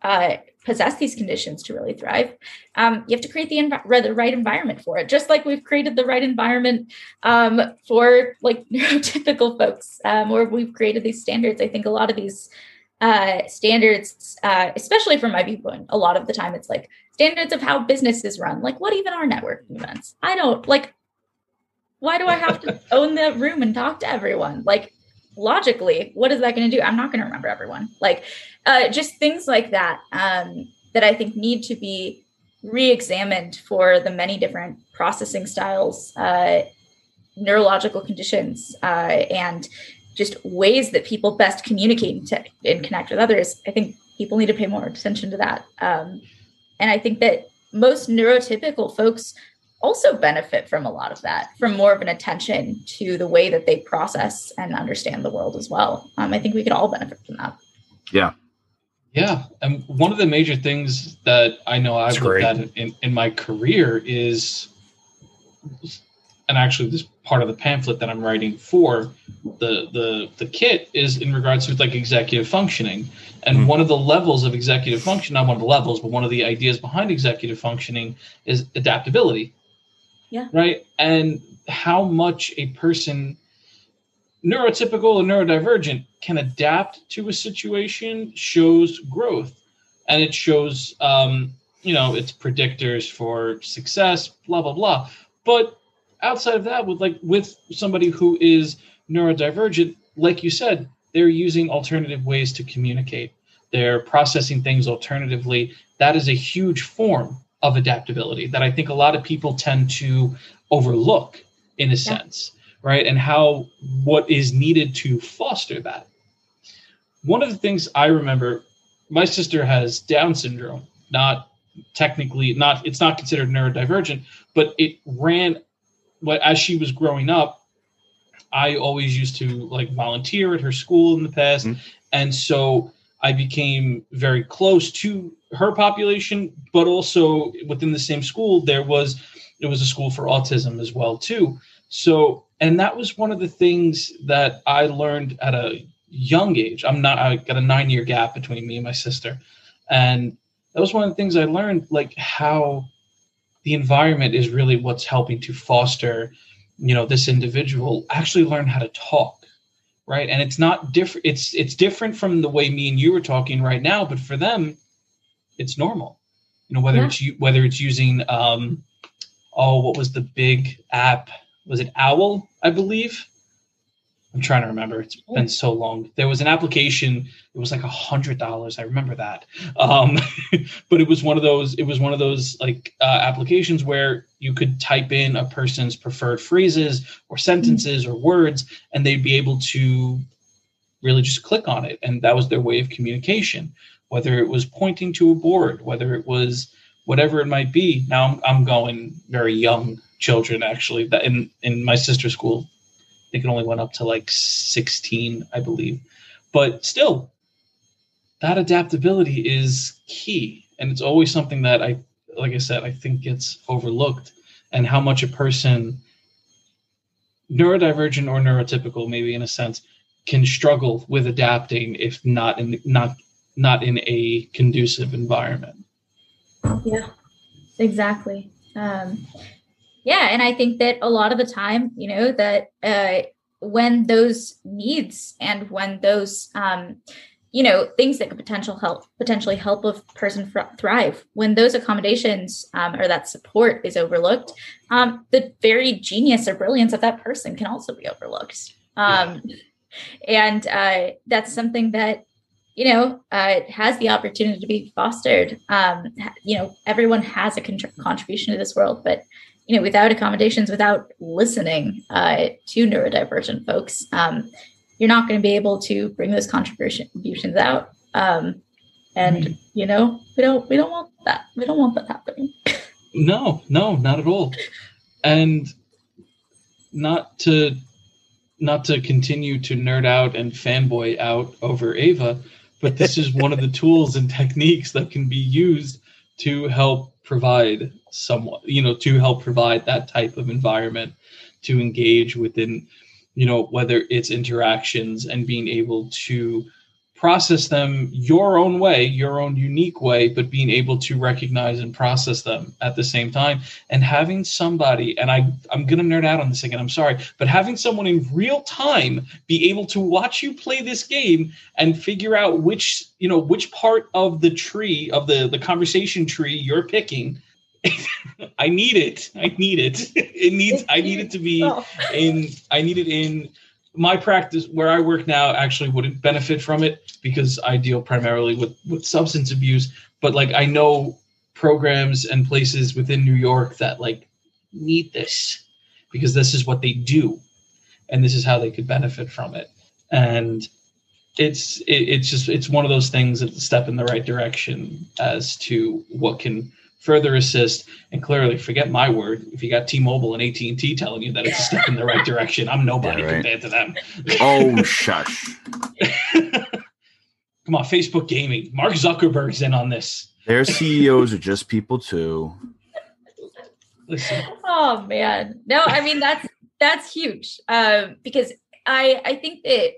uh, possess these conditions to really thrive, um, you have to create the, the right environment for it. Just like we've created the right environment um, for like <laughs> neurotypical folks, um, or we've created these standards. I think a lot of these uh, standards, uh, especially from my viewpoint, a lot of the time it's like standards of how businesses run. Like, what even are networking events? I don't like. Why do I have to <laughs> own the room and talk to everyone? Like, logically, what is that going to do? I'm not going to remember everyone. Like, uh, just things like that um, that I think need to be re-examined for the many different processing styles, uh, neurological conditions, uh, and just ways that people best communicate and, to, and, connect with others. I think people need to pay more attention to that. Um, and I think that most neurotypical folks also benefit from a lot of that, from more of an attention to the way that they process and understand the world as well. Um, I think we could all benefit from that. Yeah. Yeah. And one of the major things that I know I've That's looked great. at in, in my career is and actually this part of the pamphlet that I'm writing for the the the kit is in regards to like executive functioning. And mm-hmm. one of the levels of executive function, not one of the levels, but one of the ideas behind executive functioning is adaptability. Yeah. Right? And how much a person neurotypical or neurodivergent can adapt to a situation shows growth and it shows um, you know its predictors for success blah blah blah but outside of that, with like with somebody who is neurodivergent, like you said, they're using alternative ways to communicate. They're processing things alternatively. That is a huge form of adaptability that I think a lot of people tend to overlook in a yeah. sense, right? And how what is needed to foster that. One of the things I remember, my sister has Down syndrome, not technically not it's not considered neurodivergent, but it ran but as she was growing up, I always used to like volunteer at her school in the past, mm-hmm. and so I became very close to her population. But also within the same school, there was it was a school for autism as well too. So, and that was one of the things that I learned at a young age. I'm not. I got a nine year gap between me and my sister, and that was one of the things I learned, like how the environment is really what's helping to foster you know this individual actually learn how to talk right? And it's not different it's it's different from the way me and you were talking right now but for them it's normal. You know whether yeah. it's whether it's using um oh what was the big app? Was it owl i believe I'm trying to remember. It's been so long. There was an application. It was like a hundred dollars. I remember that. Um, <laughs> but it was one of those. It was one of those like uh, applications where you could type in a person's preferred phrases or sentences or words, and they'd be able to really just click on it, and that was their way of communication. Whether it was pointing to a board, whether it was whatever it might be. Now I'm, I'm going very young children actually. That in in my sister's school think it only went up to like 16, I believe. But still, that adaptability is key. And it's always something that I, like I said, I think gets overlooked and how much a person, neurodivergent or neurotypical, maybe in a sense, can struggle with adapting if not in not not in a conducive environment. Yeah, exactly. Um, yeah, and I think that a lot of the time, you know, that uh, when those needs and when those um, you know things that could potential help potentially help a person thrive when those accommodations um, or that support is overlooked um, the very genius or brilliance of that person can also be overlooked um, yeah. and uh, that's something that you know, uh, it has the opportunity to be fostered. Um, you know, everyone has a con- contribution to this world, but you know, without accommodations, without listening uh, to neurodivergent folks, um, you're not going to be able to bring those contributions out. Um, and right. you know, we don't we don't want that. We don't want that happening. no, no, not at all. And not to not to continue to nerd out and fanboy out over Ava, but this is one of the tools and techniques that can be used to help provide someone you know, to help provide that type of environment to engage within, you know, whether it's interactions and being able to process them your own way, your own unique way, but being able to recognize and process them at the same time. And having somebody, and I, I'm going to nerd out on this again, I'm sorry, but having someone in real time be able to watch you play this game and figure out which, you know, which part of the tree, of the, the conversation tree you're picking. <laughs> I need it. I need it. It needs. I need it to be in. I need it in my practice where I work now actually wouldn't benefit from it because I deal primarily with with substance abuse. But like I know programs and places within New York that like need this because this is what they do, and this is how they could benefit from it. And it's it, it's just it's one of those things that's a step in the right direction as to what can further assist and clearly forget my word if you got t-mobile and at&t telling you that it's a step in the right direction i'm nobody yeah, right. compared to them. Oh <laughs> shush. Come on facebook gaming. Mark zuckerberg's in on this. Their ceos are just people too. Listen. oh man. No i mean that's that's huge um, because i i think that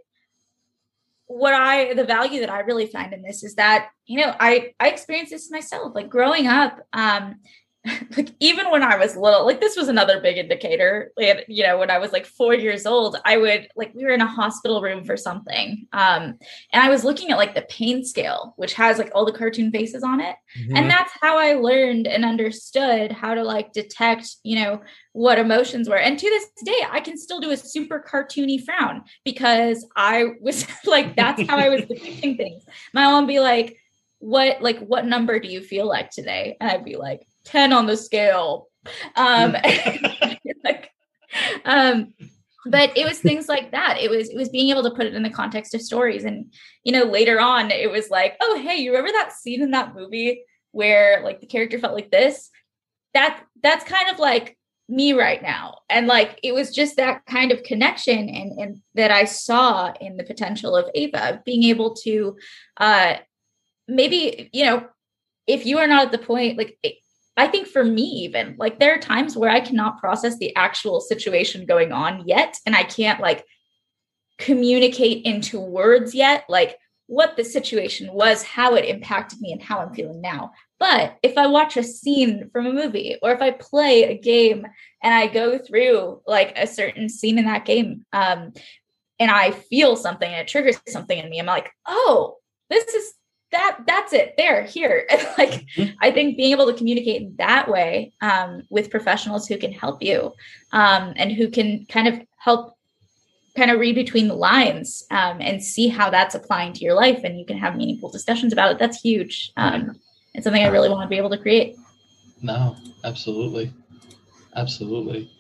what I the value that I really find in this is that you know I I experienced this myself like growing up um <laughs> like even when I was little, like this was another big indicator. Like, you know, when I was like four years old, I would like we were in a hospital room for something, um, and I was looking at like the pain scale, which has like all the cartoon faces on it, mm-hmm. and that's how I learned and understood how to like detect, you know, what emotions were. And to this day, I can still do a super cartoony frown because I was <laughs> like, that's how I was <laughs> depicting things. My mom would be like, "What like what number do you feel like today?" And I'd be like 10 on the scale. Um, <laughs> like, um, but it was things like that. It was it was being able to put it in the context of stories. And you know, later on, it was like, oh hey, you remember that scene in that movie where like the character felt like this? That that's kind of like me right now. And like it was just that kind of connection and and that I saw in the potential of Ava being able to uh maybe, you know, if you are not at the point like I think for me, even like there are times where I cannot process the actual situation going on yet. And I can't like communicate into words yet, like what the situation was, how it impacted me, and how I'm feeling now. But if I watch a scene from a movie or if I play a game and I go through like a certain scene in that game, um, and I feel something and it triggers something in me, I'm like, oh, this is that that's it. There here. <laughs> And like mm-hmm. i think being able to communicate that way um, with professionals who can help you um, and who can kind of help kind of read between the lines um, and see how that's applying to your life and you can have meaningful discussions about it. That's huge. Um, it's something i really want to be able to create. No absolutely. Absolutely.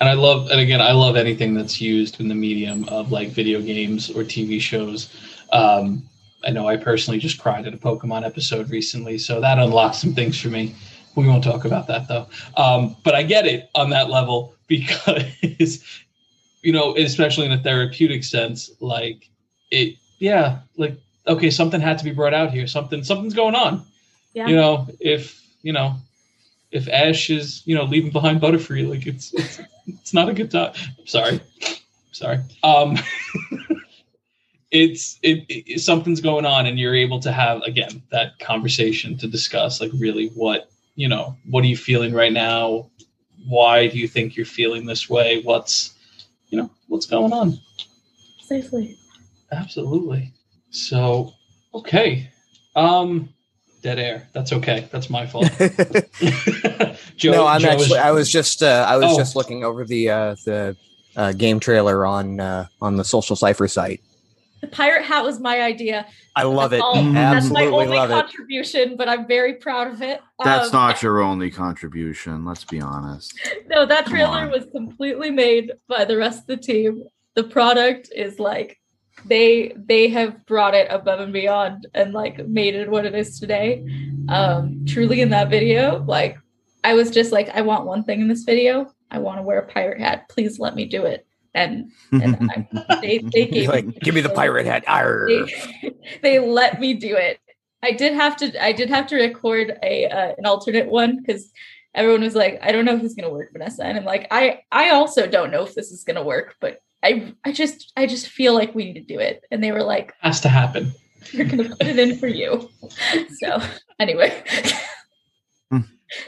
And i love and again i love anything that's used in the medium of like video games or tv shows. Um, I know I personally just cried at a Pokemon episode recently, so that unlocked some things for me. We won't talk about that though. Um, but I get it on that level <laughs> because, you know, especially in a therapeutic sense, like it, yeah, like okay, something had to be brought out here. Something, something's going on. Yeah. You know, if you know, if Ash is, you know, leaving behind Butterfree, like it's it's, it's not a good time. Sorry, sorry. Um, <laughs> it's it, it, something's going on and you're able to have again that conversation to discuss like really what you know what are you feeling right now? Why do you think you're feeling this way? What's you know what's going on? Safely. Absolutely. So okay. Um dead air. That's okay. That's my fault. <laughs> <laughs> Joe, no i'm Joe actually is... i was just uh i was oh. just looking over the uh the uh, game trailer on uh on the social cipher site pirate hat was my idea. I love That's it. all-. That's my only love it. contribution, but I'm very proud of it. That's Um, not your only contribution. Let's be honest. <laughs> No, that Come trailer on. was completely made by the rest of the team. The product is like they they have brought it above and beyond and like made it what it is today. Um truly in that video, like I was just like, I want one thing in this video. I want to wear a pirate hat. Please let me do it. And and I, they they <laughs> gave like, me- give me the pirate hat. They, <laughs> they let me do it. I did have to. I did have to record a uh, an alternate one because everyone was like, "I don't know if this is gonna work, Vanessa," and I'm like, "I I also don't know if this is gonna work, but I I just I just feel like we need to do it." And they were like, Has to happen. "We're gonna put it in for you." <laughs> So anyway. Hmm.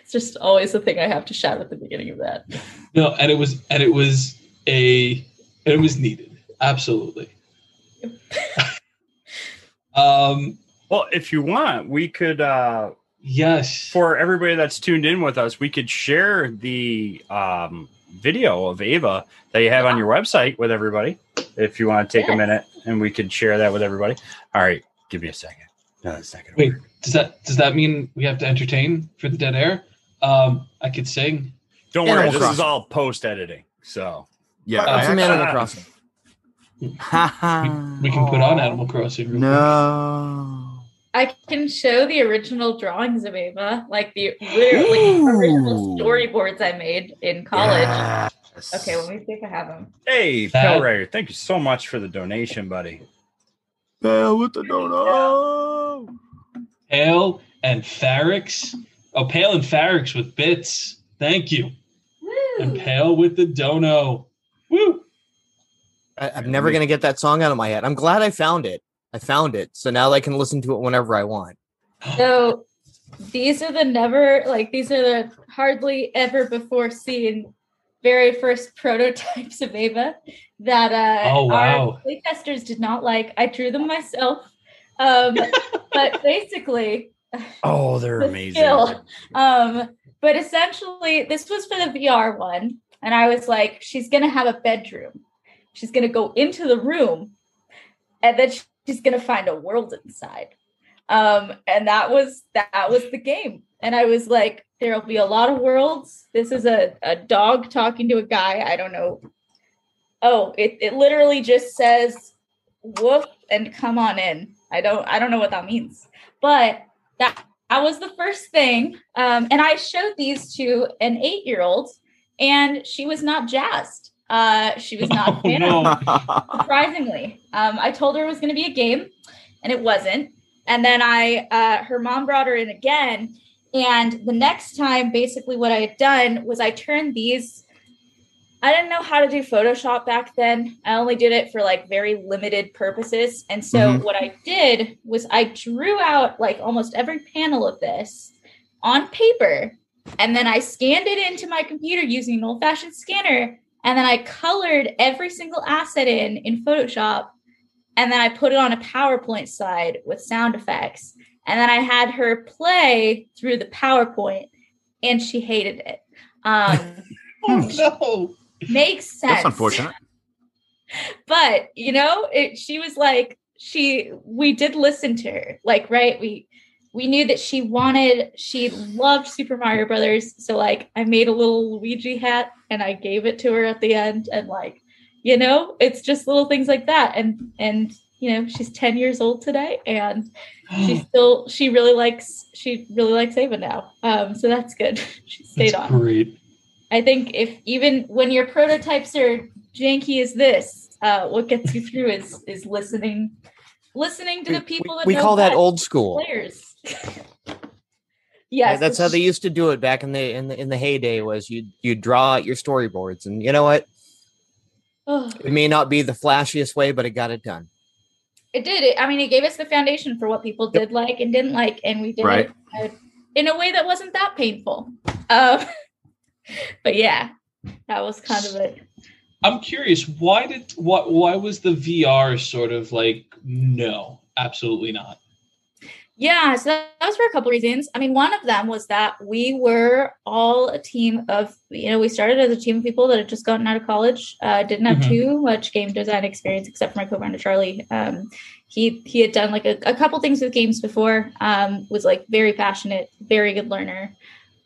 It's just always the thing I have to shout at the beginning of that. No, and it was and it was a and it was needed. Absolutely. <laughs> um Well, if you want, we could uh yes. for everybody that's tuned in with us, we could share the um video of Ava that you have on your website with everybody. If you want to take a minute and we could share that with everybody. All right, give me a second. No, it's not gonna Wait, work. does that does that mean we have to entertain for the dead air? Um I could sing. Don't worry, Animal this is all post editing. So yeah. Uh, I Some actually- Animal Crossing. We, we can put on Animal Crossing. real quick. no. I can show the original drawings of Ava, like the literally original storyboards I made in college. Yes. Okay, let me see if I have them. hey, That- Pell Rider, thank you so much for the donation, buddy. Bell with the donut. Pale and Farix. Oh, Pale and Farix with bits. Thank you. And Pale with the dono. Woo! I, I'm never gonna get that song out of my head. I'm glad I found it. I found it, so now I can listen to it whenever I want. <gasps> So these are the never like these are the hardly ever before seen very first prototypes of Ava that uh Oh, wow. our playtesters did not like. I drew them myself. Um <laughs> but basically Oh, they're the amazing. skill. Um, but essentially, this was for the VR one, and I was like, she's gonna have a bedroom. She's gonna go into the room, and then she's gonna find a world inside. Um, and that was that was the game. And I was like, there'll be a lot of worlds. This is a, a dog talking to a guy. I don't know. Oh, it, it literally just says woof and come on in. I don't I don't know what that means. But that that was the first thing. Um, and I showed these to an eight year old, and she was not jazzed. Uh, she was not <laughs> Oh, fan no. surprisingly. Um, I told her it was going to be a game, and it wasn't. And then I, uh, her mom brought her in again. And the next time, basically, what I had done was I turned these. I didn't know how to do Photoshop back then. I only did it for like very limited purposes. And so, Mhm. what I did was I drew out like almost every panel of this on paper. And then I scanned it into my computer using an old fashioned scanner and then I colored every single asset in in Photoshop, and then I put it on a PowerPoint slide with sound effects, and then I had her play through the PowerPoint, and she hated it. Um, <laughs> Oh no. makes sense. That's unfortunate. <laughs> but you know, it, she was like, she. We did listen to her, like, right? We we knew that she wanted, she loved Super Mario Brothers, so like, I made a little Luigi hat and I gave it to her at the end, and like, you know, it's just little things like that, and and you know, she's ten years old today, and she <gasps> still she really likes she really likes Ava now, um, so that's good. <laughs> she stayed That's on. great. I think if even when your prototypes are janky as this, uh, what gets you through is is listening, listening to We, the people we- that we call that old school. players. Yeah, that's how they used to do it back in the in the in the heyday. Was you you draw out your storyboards, and you know what? Oh, It may not be the flashiest way, but it got it done. it did it. I mean, it gave us the foundation for what people did like and didn't like, and we did Right. it in a way that wasn't that painful. Um, <laughs> but yeah, that was kind of it. I'm curious, why did what why was the VR sort of like no, absolutely not? Yeah, so that, that was for a couple reasons. I mean, one of them was that we were all a team of, you know, we started as a team of people that had just gotten out of college, uh, didn't have Mhm. too much game design experience except for my co-founder Charlie. Um, he he had done like a, a couple things with games before. Um, was like very passionate, very good learner.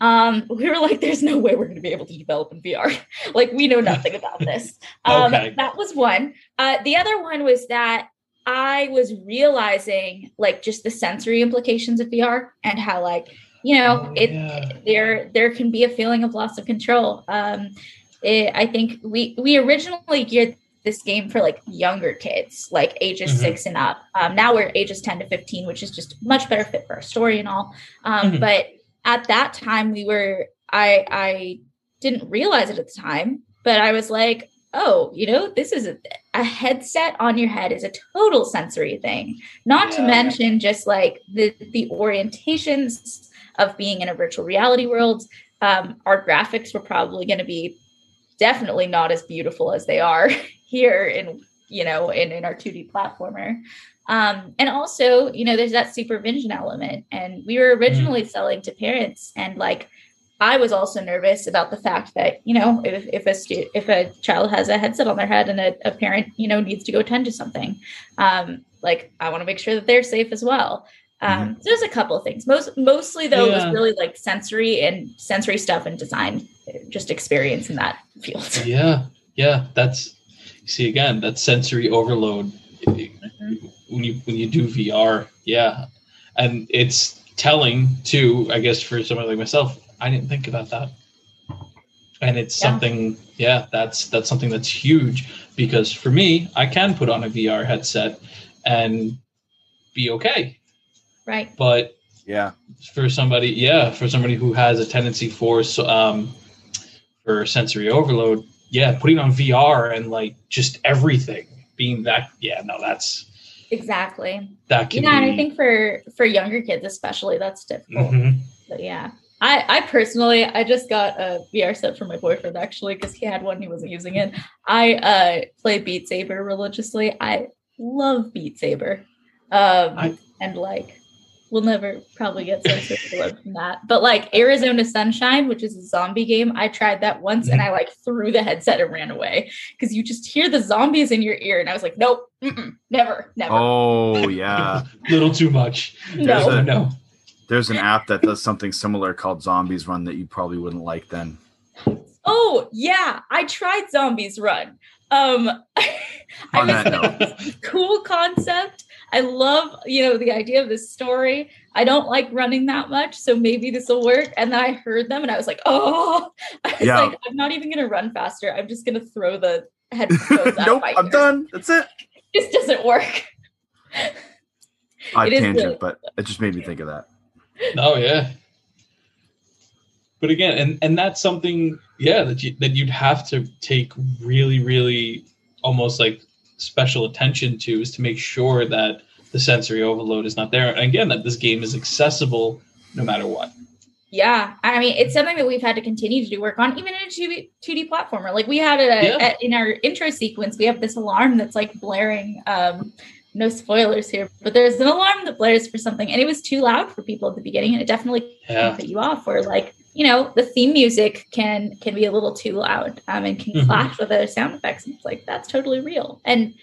Um, <laughs> we were like, "There's no way we're going to be able to develop in VR. <laughs> like, we know nothing about this." <laughs> Um, Okay. That was one. Uh, the other one was that I was realizing like just the sensory implications of VR and how like you know Oh, it yeah. there there can be a feeling of loss of control. Um, it, I think we we originally geared this game for like younger kids, like ages Mhm. six and up. Um, now we're ages ten to fifteen, which is just much better fit for our story and all. Um, Mhm. But at that time, we were I I didn't realize it at the time, but I was like, oh, you know, this is a, a headset on your head is a total sensory thing. Not to mention just like the the orientations of being in a virtual reality world. Um, our graphics were probably going to be definitely not as beautiful as they are <laughs> here in you know in, in our 2d platformer um, and also you know there's that supervision element and we were originally selling to parents and like i was also nervous about the fact that you know if, if a stu- if a child has a headset on their head and a, a parent you know needs to go tend to something um, like i want to make sure that they're safe as well um, so there's a couple of things most mostly though it was really like sensory and sensory stuff and design just experience in that field <laughs> Yeah, yeah. That's see again that sensory overload when you when you do VR. Yeah, and it's telling too. I guess for someone like myself, I didn't think about that, and it's Yeah. something. Yeah, that's that's something that's huge because for me, I can put on a VR headset and be okay, right but Yeah. for somebody yeah for somebody who has a tendency for um for sensory overload yeah putting on vr and like just everything being that yeah no that's exactly that can yeah and i think for for younger kids especially that's difficult Mhm. but yeah I, I personally i just got a vr set for my boyfriend actually because he had one he wasn't using it. I uh play beat saber religiously. I love beat saber um I- and like we'll never probably get so censored from that. But like arizona sunshine which is a zombie game i tried that once and i like threw the headset and ran away because you just hear the zombies in your ear and i was like nope mm-mm, never never. Oh <laughs> yeah. little too much. No. A- no There's an app that does something similar called Zombies Run that you probably wouldn't like then. Oh yeah, I tried Zombies Run. Um, <laughs> I On that note. cool concept. I love you know the idea of this story. I don't like running that much, so maybe this will work. And then I heard them, and I was like, oh, <laughs> I was Yeah. like, I'm not even gonna run faster. I'm just gonna throw the headphones <laughs> nope, I'm ears. done. That's it. This doesn't work. I tangent, really- but it just made me think of that. Oh yeah but again and and that's something yeah that you that you'd have to take really really almost like special attention to is to make sure that the sensory overload is not there and again that this game is accessible no matter what Yeah, I mean, it's something that we've had to continue to do work on, even in a 2D, 2D platformer. Like we had a, Yeah. in our intro sequence, we have this alarm that's like blaring. Um, no spoilers here, but there's an alarm that blares for something, and it was too loud for people at the beginning, and it definitely yeah put you off. Or like, you know, the theme music can can be a little too loud, um, and can Mhm. clash with other sound effects. And it's like that's totally real, and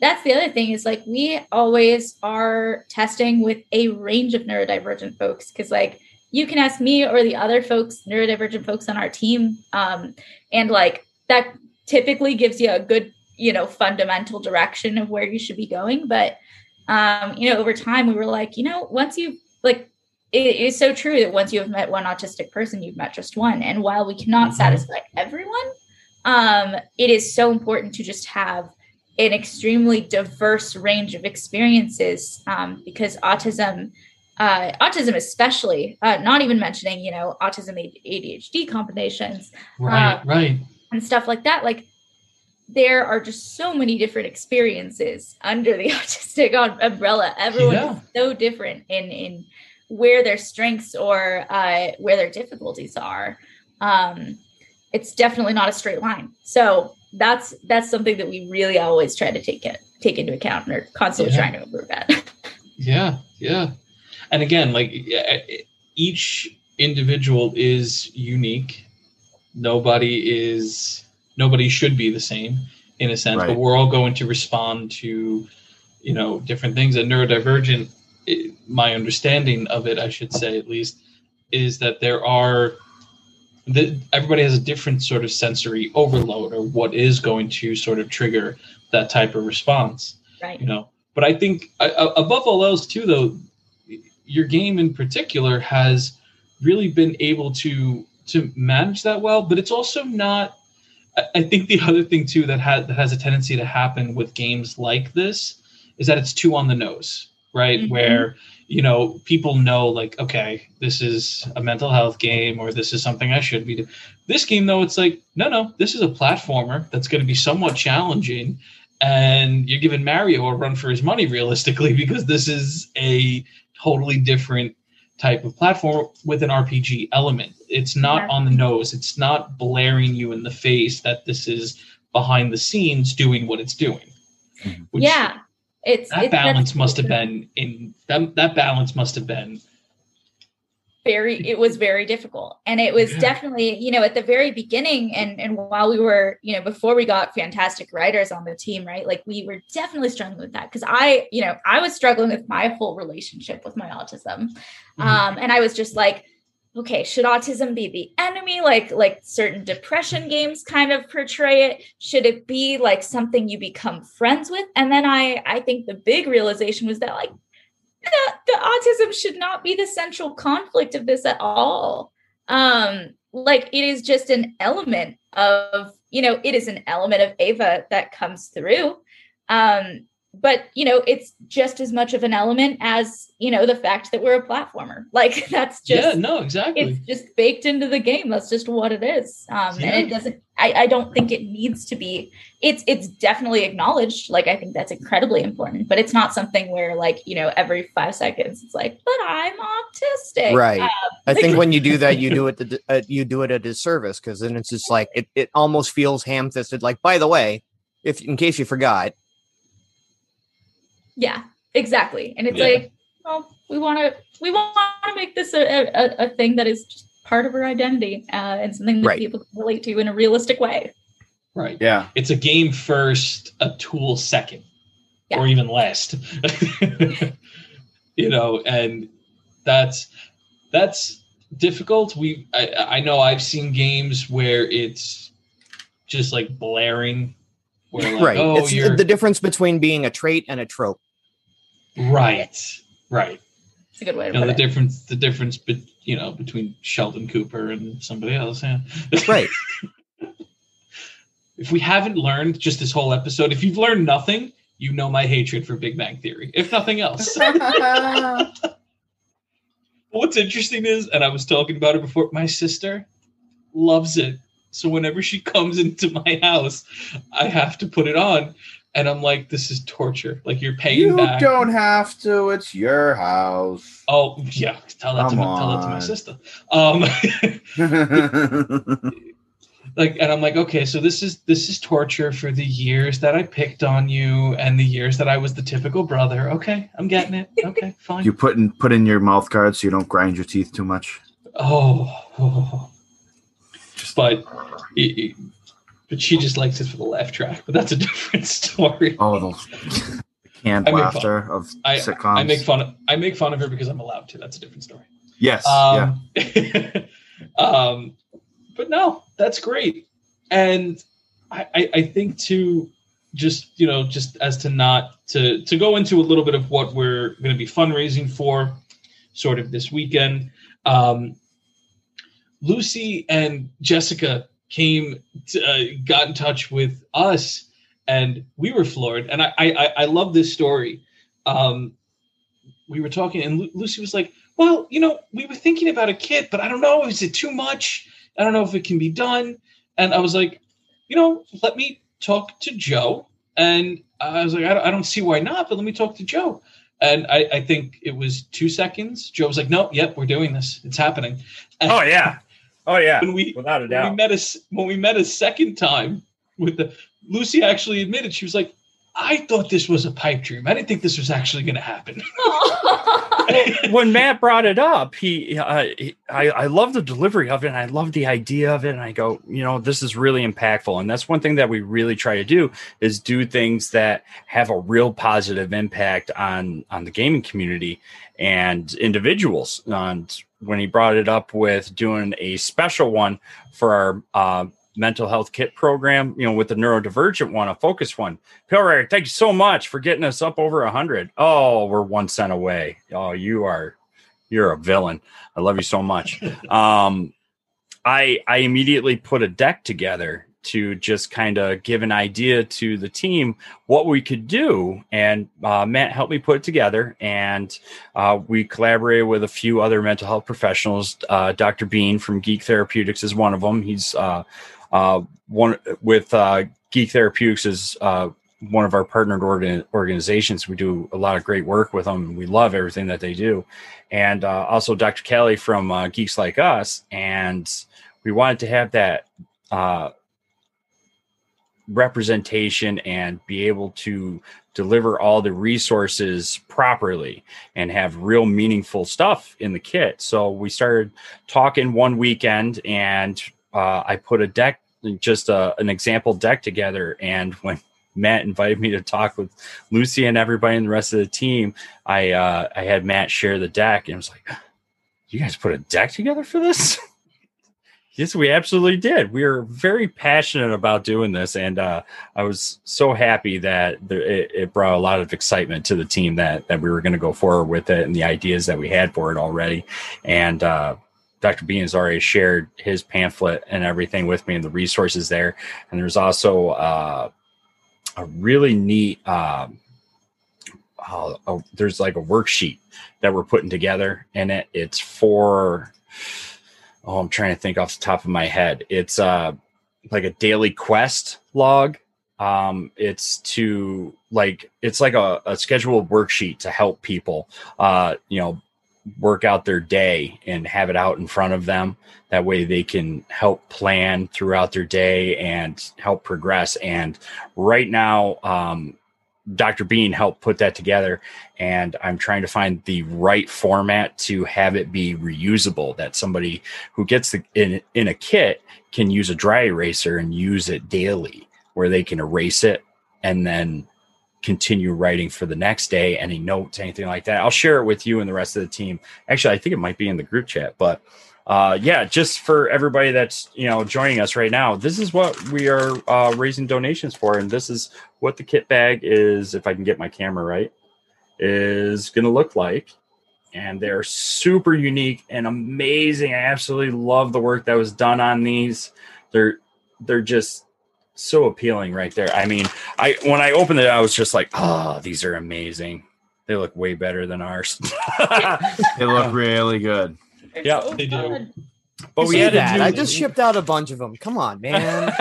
that's the other thing is like we always are testing with a range of neurodivergent folks because like you can ask me or the other folks neurodivergent folks on our team um, and like that typically gives you a good you know fundamental direction of where you should be going. But um, you know over time we were like you know once you like it is so true that once you have met one autistic person you've met just one. And while we cannot Mhm. satisfy everyone um, it is so important to just have an extremely diverse range of experiences um, because autism uh, autism especially uh, not even mentioning you know autism adhd combinations right right. and stuff like that like there are just so many different experiences under the <laughs> autistic um- umbrella everyone Yeah. is so different in in where their strengths or uh, where their difficulties are um, it's definitely not a straight line so that's that's something that we really always try to take it take into account and are constantly Yeah. trying to improve at <laughs> Yeah, yeah. and again, like each individual is unique. Nobody is nobody should be the same in a sense, Right. but we're all going to respond to you know different things. And neurodivergent, i- my understanding of it, I should say at least, is that there are that everybody has a different sort of sensory overload or what is going to sort of trigger that type of response Right. you know but i think I, I- above all else too though your game in particular has really been able to to manage that well but it's also not i, think the other thing too that has that has a tendency to happen with games like this is that it's too on the nose right Mhm. where you know people know like okay this is a mental health game or this is something i should be doing this game though it's like no no this is a platformer that's going to be somewhat challenging and you're giving Mario a run for his money realistically <laughs> because this is a totally different type of platform with an RPG element. It's not Yeah. on the nose. It's not blaring you in the face that this is behind the scenes doing what it's doing. Mhm. Which- yeah. It's that it's balance must have been in that, that balance must have been very it was very difficult. And it was Yeah. definitely you know at the very beginning and and while we were you know before we got fantastic writers on the team right like we were definitely struggling with that. Because i you know i was struggling with my whole relationship with my autism. Mhm. um and i was just like okay should autism be the enemy? Like like certain depression games kind of portray it. Should it be like something you become friends with? And then i i think the big realization was that like the, the autism should not be the central conflict of this at all. Um like it is just an element of you know it is an element of ava that comes through. Um but you know it's just as much of an element as you know the fact that we're a platformer <laughs> like that's just yeah, no, exactly. it's just baked into the game that's just what it is um Yeah. and it doesn't I, I don't think it needs to be it's it's definitely acknowledged like i think that's incredibly important but it's not something where like you know every five seconds it's like but i'm autistic Right. Uh, I think <laughs> when you do that, you do it to, uh, you do it a disservice because then it's just like it, it almost feels ham fisted. Like, by the way, if in case you forgot, yeah exactly and it's Yeah. like well we want to we want to make this a, a, a thing that is just part of our identity uh, and something that Right. people can relate to in a realistic way right. Yeah. It's a game first, a tool second, Yeah. or even last. <laughs> you know, and that's that's difficult. We I, I know I've seen games where it's just like blaring, where like, right? oh, it's you're the difference between being a trait and a trope. Right, right. it's a good way to You know put the it difference, the difference, be, you know, between Sheldon Cooper and somebody else. Yeah. Right. <laughs> if we haven't learned just this whole episode, if you've learned nothing, you know my hatred for Big Bang Theory. If nothing else. <laughs> <laughs> What's interesting is, and I was talking about it before, my sister loves it. So whenever she comes into my house, I have to put it on. And I'm like, this is torture. Like you're paying You back. don't have to. It's your house. Oh yeah, tell that to my, tell that to my sister. Um, <laughs> like and i'm like okay so this is this is torture for the years that i picked on you and the years that i was the typical brother okay i'm getting it okay <laughs> fine you put in put in your mouth guard so you don't grind your teeth too much. oh, <laughs> but it- it- but she just likes it for the laugh track but that's a <laughs> different story Oh, the canned I make fun. laughter of I- sitcoms. i make fun of i make fun of her because i'm allowed to that's a different story Yes. yeah. um, <laughs> um, but no, that's great, and I, I, I think to just you know just as to not to to go into a little bit of what we're going to be fundraising for, sort of this weekend. Um, Lucy and Jessica came to, uh, got in touch with us, and we were floored. And I I, I- love this story. Um, we were talking, and Lu- Lucy was like, "Well, you know, we were thinking about a kit, but I don't know. Is it too much? I don't know if it can be done." And I was like, "You know, let me talk to Joe." And I was like, "I don't, I don't see why not, but let me talk to Joe." And I, I think it was two seconds. Joe was like, "No, yep, we're doing this. It's happening." And Oh yeah. Oh yeah. when we Without a when we doubt. met a s- when we met a second time with the Lucy actually admitted she was like, I thought this was a pipe dream. I didn't think this was actually going to happen. <laughs> <laughs> when Matt brought it up, he, uh, he I, I love the delivery of it, and I love the idea of it, and I go, you know, this is really impactful, and that's one thing that we really try to do is do things that have a real positive impact on on the gaming community and individuals. And when he brought it up with doing a special one for our uh, mental health kit program, you know, with the neurodivergent one, a focus one. Pilray, thank you so much for getting us up over a hundred. Oh, we're one cent away. Oh, you are you're a villain. I love you so much. <laughs> Um, I I immediately put a deck together to just kind of give an idea to the team what we could do. And uh, Matt helped me put it together, and uh, we collaborated with a few other mental health professionals. Uh, Dr. Bean from Geek Therapeutics is one of them. He's uh, uh, one with uh, Geek Therapeutics is one of our partnered organ- organizations. We do a lot of great work with them. We love everything that they do, and also Dr. Kelly from Geeks Like Us. And we wanted to have that representation and be able to deliver all the resources properly and have real meaningful stuff in the kit. So we started talking one weekend and uh, I put a deck, just a, an example deck together. And when <laughs> Matt invited me to talk with Lucy and everybody and the rest of the team, I uh, I had Matt share the deck and I was like, "You guys put a deck together for this?" <laughs> yes, we absolutely did. We are very passionate about doing this, and uh, I was so happy that it, it, brought a lot of excitement to the team that that we were going to go forward with it and the ideas that we had for it already, and. Uh, Dr. Bean has already shared his pamphlet and everything with me and the resources there. And there's also uh, a really neat, um, uh, there's like a worksheet that we're putting together and it. It's for, oh, I'm trying to think off the top of my head. It's uh, like a daily quest log. Um, it's to like, it's like a, a scheduled worksheet to help people, uh, you know, work out their day and have it out in front of them. That way they can help plan throughout their day and help progress. And right now, um, Dr. Bean helped put that together, and I'm trying to find the right format to have it be reusable. That somebody who gets the in in a kit can use a dry eraser and use it daily, where they can erase it and then continue writing for the next day, any notes, anything like that. I'll share it with you and the rest of the team. Actually, I think it might be in the group chat, but uh, yeah, just for everybody that's you know joining us right now, this is what we are uh, raising donations for, and this is what the kit bag is. If I can get my camera right, is going to look like, and they're super unique and amazing. I absolutely love the work that was done on these. They're they're just so appealing right there. I mean, I when I opened it, I was just like, oh, these are amazing. They look way better than ours. <laughs> they look really good. Yeah, so they do. fun. but we had that. do. I just shipped out a bunch of them. Come on, man. <laughs> <laughs>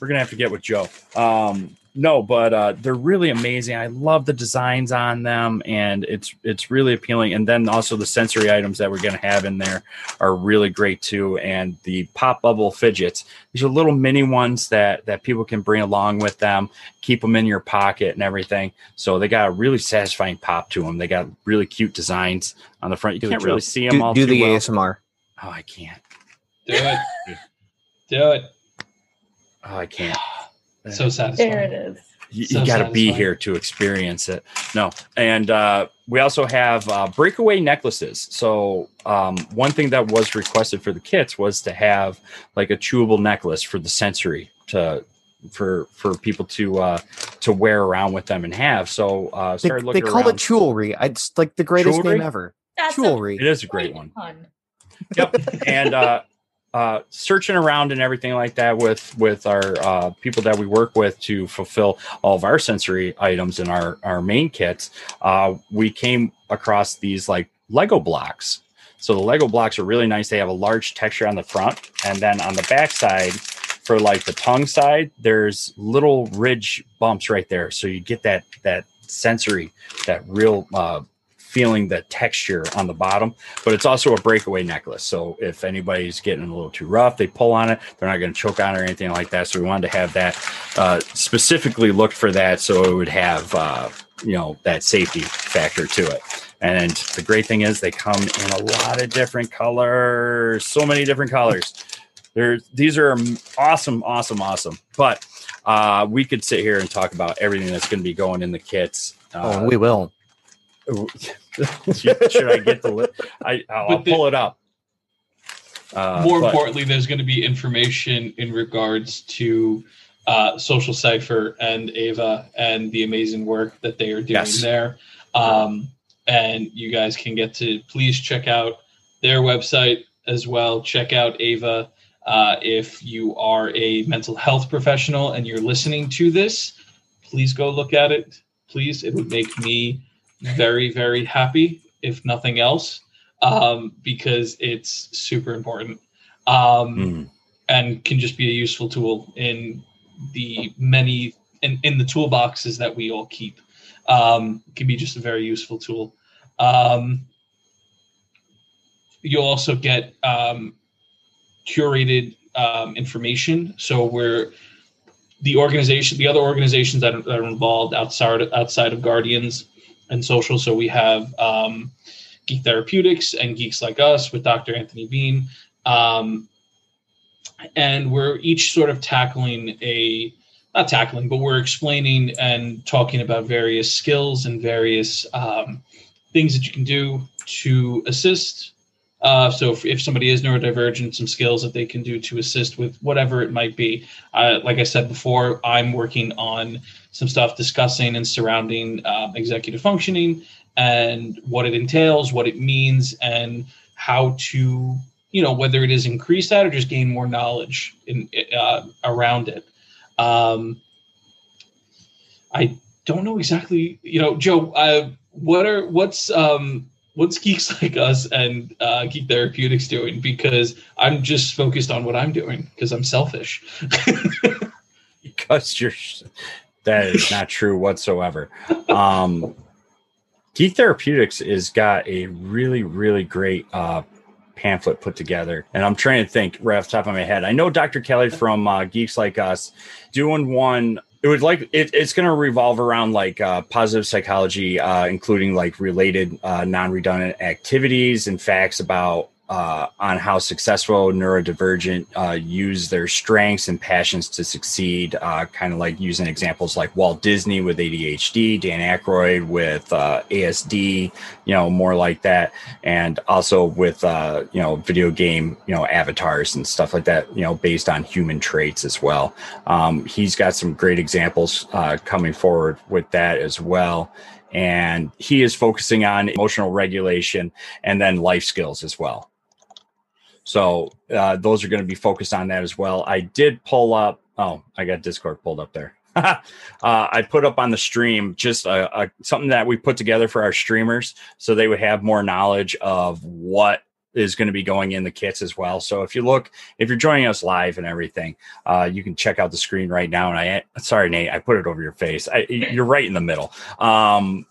We're gonna have to get with Joe. Um, no, but uh, they're really amazing. I love the designs on them, and it's it's really appealing. And then also the sensory items that we're gonna have in there are really great too. And the pop bubble fidgets, these are little mini ones that that people can bring along with them, keep them in your pocket and everything. So they got a really satisfying pop to them. They got really cute designs on the front. You Do can't really see them do all do too the well. ASMR. Oh, I can't. Do it. Do it. Oh, I can't. So satisfying. There it is. you, So you got to be here to experience it no and uh, we also have uh, breakaway necklaces so um, one thing that was requested for the kits was to have like a chewable necklace for the sensory to for for people to uh to wear around with them and have so uh They, started they looking call around. it chewelry. It's like the greatest Chewelry? name ever. That's Chewelry. it is a great one Fun. yep and uh <laughs> uh searching around and everything like that with with our uh people that we work with to fulfill all of our sensory items in our our main kits uh we came across these like lego blocks. So the lego blocks are really nice. They have a large texture on the front and then on the back side for like the tongue side there's little ridge bumps right there. So you get that that sensory that real uh feeling the texture on the bottom, but it's also a breakaway necklace. So if anybody's getting a little too rough, they pull on it, they're not going to choke on it or anything like that. So we wanted to have that uh, specifically looked for that. So it would have, uh, you know, that safety factor to it. And the great thing is they come in a lot of different colors, so many different colors. There, these are awesome, awesome, awesome. But uh, we could sit here and talk about everything that's going to be going in the kits. Uh, oh, we will. Should I get the list? I, I'll, pull it up. Uh, more but, importantly, there's going to be information in regards to uh, Social Cipher and Ava and the amazing work that they are doing yes. there. Um, and you guys can get to please check out their website as well. Check out Ava uh, if you are a mental health professional and you're listening to this. Please go look at it. Please, it would make me very, very happy, if nothing else, um, because it's super important um, mm. and can just be a useful tool in the many in, in the toolboxes that we all keep. Um, can be just a very useful tool. Um, you'll also get um, curated um, information. So we're the organization, the other organizations that are, that are, involved outside outside of Guardians and social. So we have um, Geek Therapeutics and Geeks Like Us with Dr. Anthony Bean, um, and we're each sort of tackling a not tackling, but we're explaining and talking about various skills and various um, things that you can do to assist. Uh, so if, if, somebody is neurodivergent, some skills that they can do to assist with whatever it might be. Uh, like I said before, I'm working on some stuff discussing and surrounding uh, executive functioning and what it entails, what it means, and how to, you know, whether it is increase that or just gain more knowledge in uh, around it. Um, I don't know exactly, you know, Joe. Uh, what are what's um what's geeks like us and uh, geek therapeutics doing because i'm just focused on what i'm doing because i'm selfish. <laughs> Because you're that is not true whatsoever. Um geek therapeutics has got a really really great uh pamphlet put together and i'm trying to think right off the top of my head. I know dr kelly from uh, geeks like us doing one it would like it, it's going to revolve around like uh, positive psychology uh, including like related uh, non-redundant activities and facts about uh, on how successful neurodivergent uh, use their strengths and passions to succeed. Uh, kind of like using examples like Walt Disney with ADHD, Dan Aykroyd with uh, ASD, you know, more like that, and also with uh, you know video game you know avatars and stuff like that, you know, based on human traits as well. Um, he's got some great examples uh, coming forward with that as well and he is focusing on emotional regulation and then life skills as well. So uh, those are going to be focused on that as well. I did pull up. Oh, I got Discord pulled up there. <laughs> uh, I put up on the stream just a, a, something that we put together for our streamers, so they would have more knowledge of what is going to be going in the kits as well. So if you look, if you're joining us live and everything, uh, you can check out the screen right now. And I, sorry, Nate, I put it over your face. I, you're right in the middle. Um,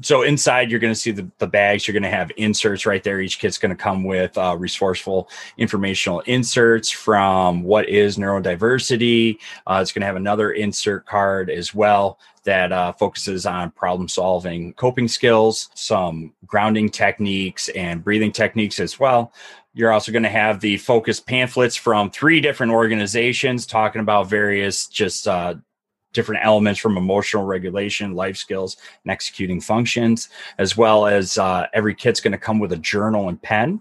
so inside you're going to see the, the bags. You're going to have inserts right there. Each kit's going to come with uh, resourceful informational inserts from what is neurodiversity. Uh, it's going to have another insert card as well that uh, focuses on problem solving coping skills some grounding techniques and breathing techniques as well. You're also going to have the focus pamphlets from three different organizations talking about various just uh, different elements from emotional regulation, life skills, and executing functions, as well as uh, every kit's going to come with a journal and pen.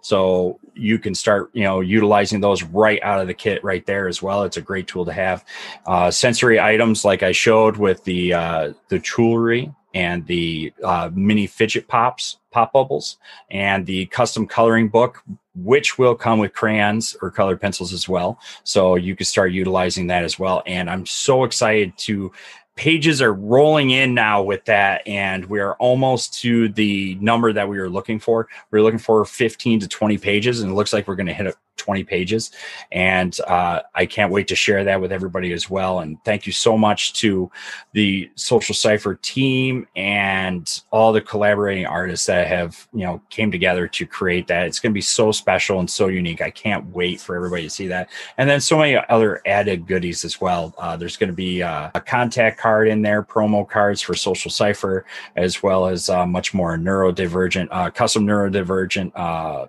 So you can start, you know, utilizing those right out of the kit right there as well. It's a great tool to have. Uh, sensory items like I showed with the uh, the jewelry and the uh, mini fidget pops, pop bubbles, and the custom coloring book, which will come with crayons or colored pencils as well. So you can start utilizing that as well. And I'm so excited to pages are rolling in now with that and we are almost to the number that we were looking for we are looking for 15 to 20 pages and it looks like we're going to hit 20 pages. And uh, i can't wait to share that with everybody as well. And thank you so much to the social cipher team and all the collaborating artists that have you know came together to create that. It's going to be so special and so unique. I can't wait for everybody to see that. And then so many other added goodies as well. Uh, there's going to be uh, a contact card in there promo cards for social cipher as well as uh, much more. Neurodivergent uh, custom neurodivergent uh,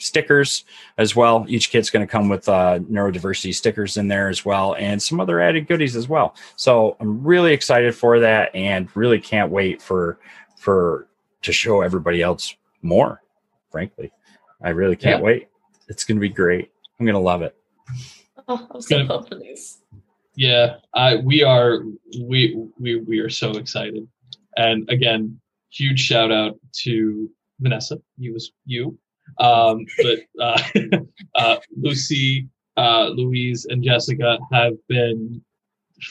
stickers as well. Each kit's going to come with uh, neurodiversity stickers in there as well, and some other added goodies as well. So I'm really excited for that, and really can't wait for for to show everybody else more. Frankly, I really can't Yeah. wait. It's going to be great. I'm going to love it. Oh, I'm so Good. pumped for these. Yeah, I we are we we we are so excited. And again, huge shout out to Vanessa. You was you. Um, but uh, <laughs> uh, Lucy, uh, Louise, and Jessica have been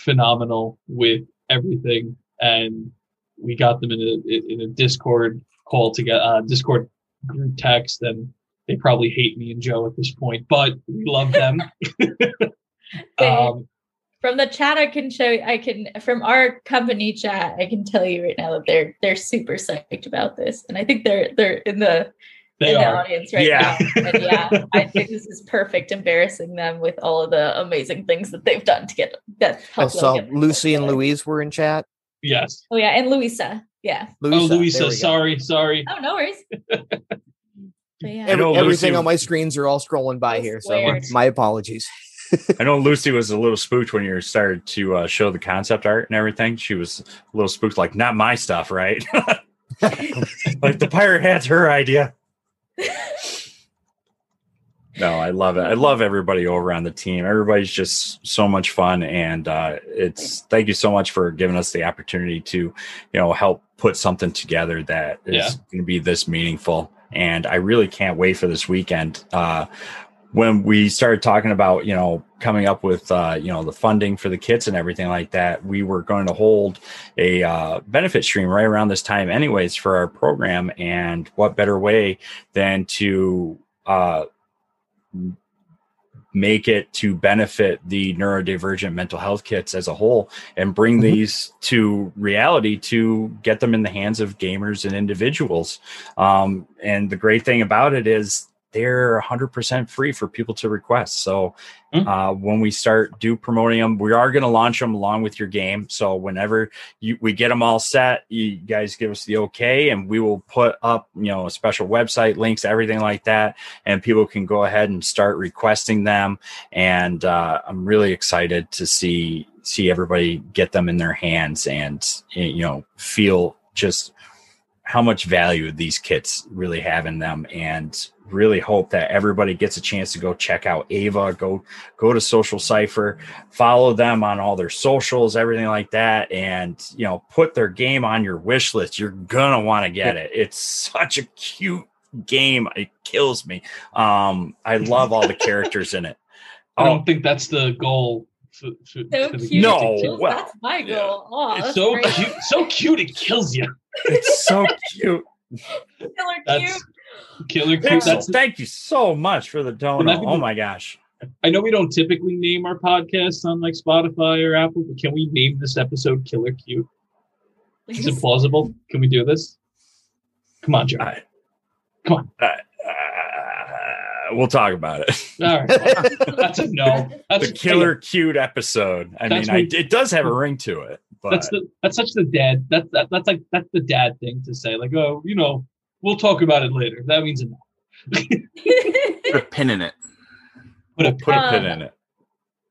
phenomenal with everything, and we got them in a in a Discord call together, uh, Discord group text, and they probably hate me and Joe at this point, but we love them. <laughs> <laughs> um, From the chat, I can show. I can from our company chat. I can tell you right now that they're they're super psyched about this, and I think they're they're in the they in the audience right Yeah. now. And yeah, <laughs> I think this is perfect, embarrassing them with all of the amazing things that they've done to get that. I help them saw get Lucy and. Louise were in chat. Yes. Oh yeah, and Louisa. Yeah. Oh, there Louisa, sorry, sorry. Oh no worries. <laughs> But yeah. Every, everything Lucy- on my screens are all scrolling by I here, so swear. my apologies. <laughs> I know Lucy was a little spooked when you started to uh, show the concept art and everything. She was a little spooked, like, not my stuff, right? like the pirate hat's her idea. No, I love it. I love everybody over on the team. Everybody's just so much fun, and uh, it's thank you so much for giving us the opportunity to, you know, help put something together that is Yeah. going to be this meaningful. And I really can't wait for this weekend. Uh, when we started talking about, you know, coming up with, uh, you know, the funding for the kits and everything like that, we were going to hold a uh, benefit stream right around this time, anyways, for our program. And what better way than to uh, make it to benefit the neurodivergent mental health kits as a whole and bring Mhm. these to reality to get them in the hands of gamers and individuals. Um, and the great thing about it is they're 100% free for people to request. So Mm. uh, when we start do promoting them, we are going to launch them along with your game. So whenever you, we get them all set, you guys give us the okay, and we will put up you know a special website links, everything like that, and people can go ahead and start requesting them. And uh, I'm really excited to see see everybody get them in their hands and you know feel just how much value these kits really have in them and really hope that everybody gets a chance to go check out ava. Go go to social cipher follow them on all their socials everything like that and you know put their game on your wish list. You're gonna want to get it. It's such a cute game. It kills me. Um i love all the characters in it. I oh. don't think that's the goal. For, for, So for the cute. No, well, that's my yeah. goal. Oh, It's that's so great. cute. So cute. It kills you. <laughs> it's so cute Killer That's cute. killer cute. Pixel, That's. thank you so much for the Well, donut oh my gosh I know we don't typically name our podcasts on like Spotify or Apple, but can we name this episode "Killer Cute"? Is it plausible? Can we do this? Come on, Joe. I- Come on. We'll talk about it All right. <laughs> That's a no. That's the killer cute episode. I That's mean, I, it does have a ring to it, but That's the that's such the dad. That's that, that's like that's the dad thing to say. Like, oh, you know, we'll talk about it later. That means a no. <laughs> Put a pin in it. Put a put a pin Um, in it.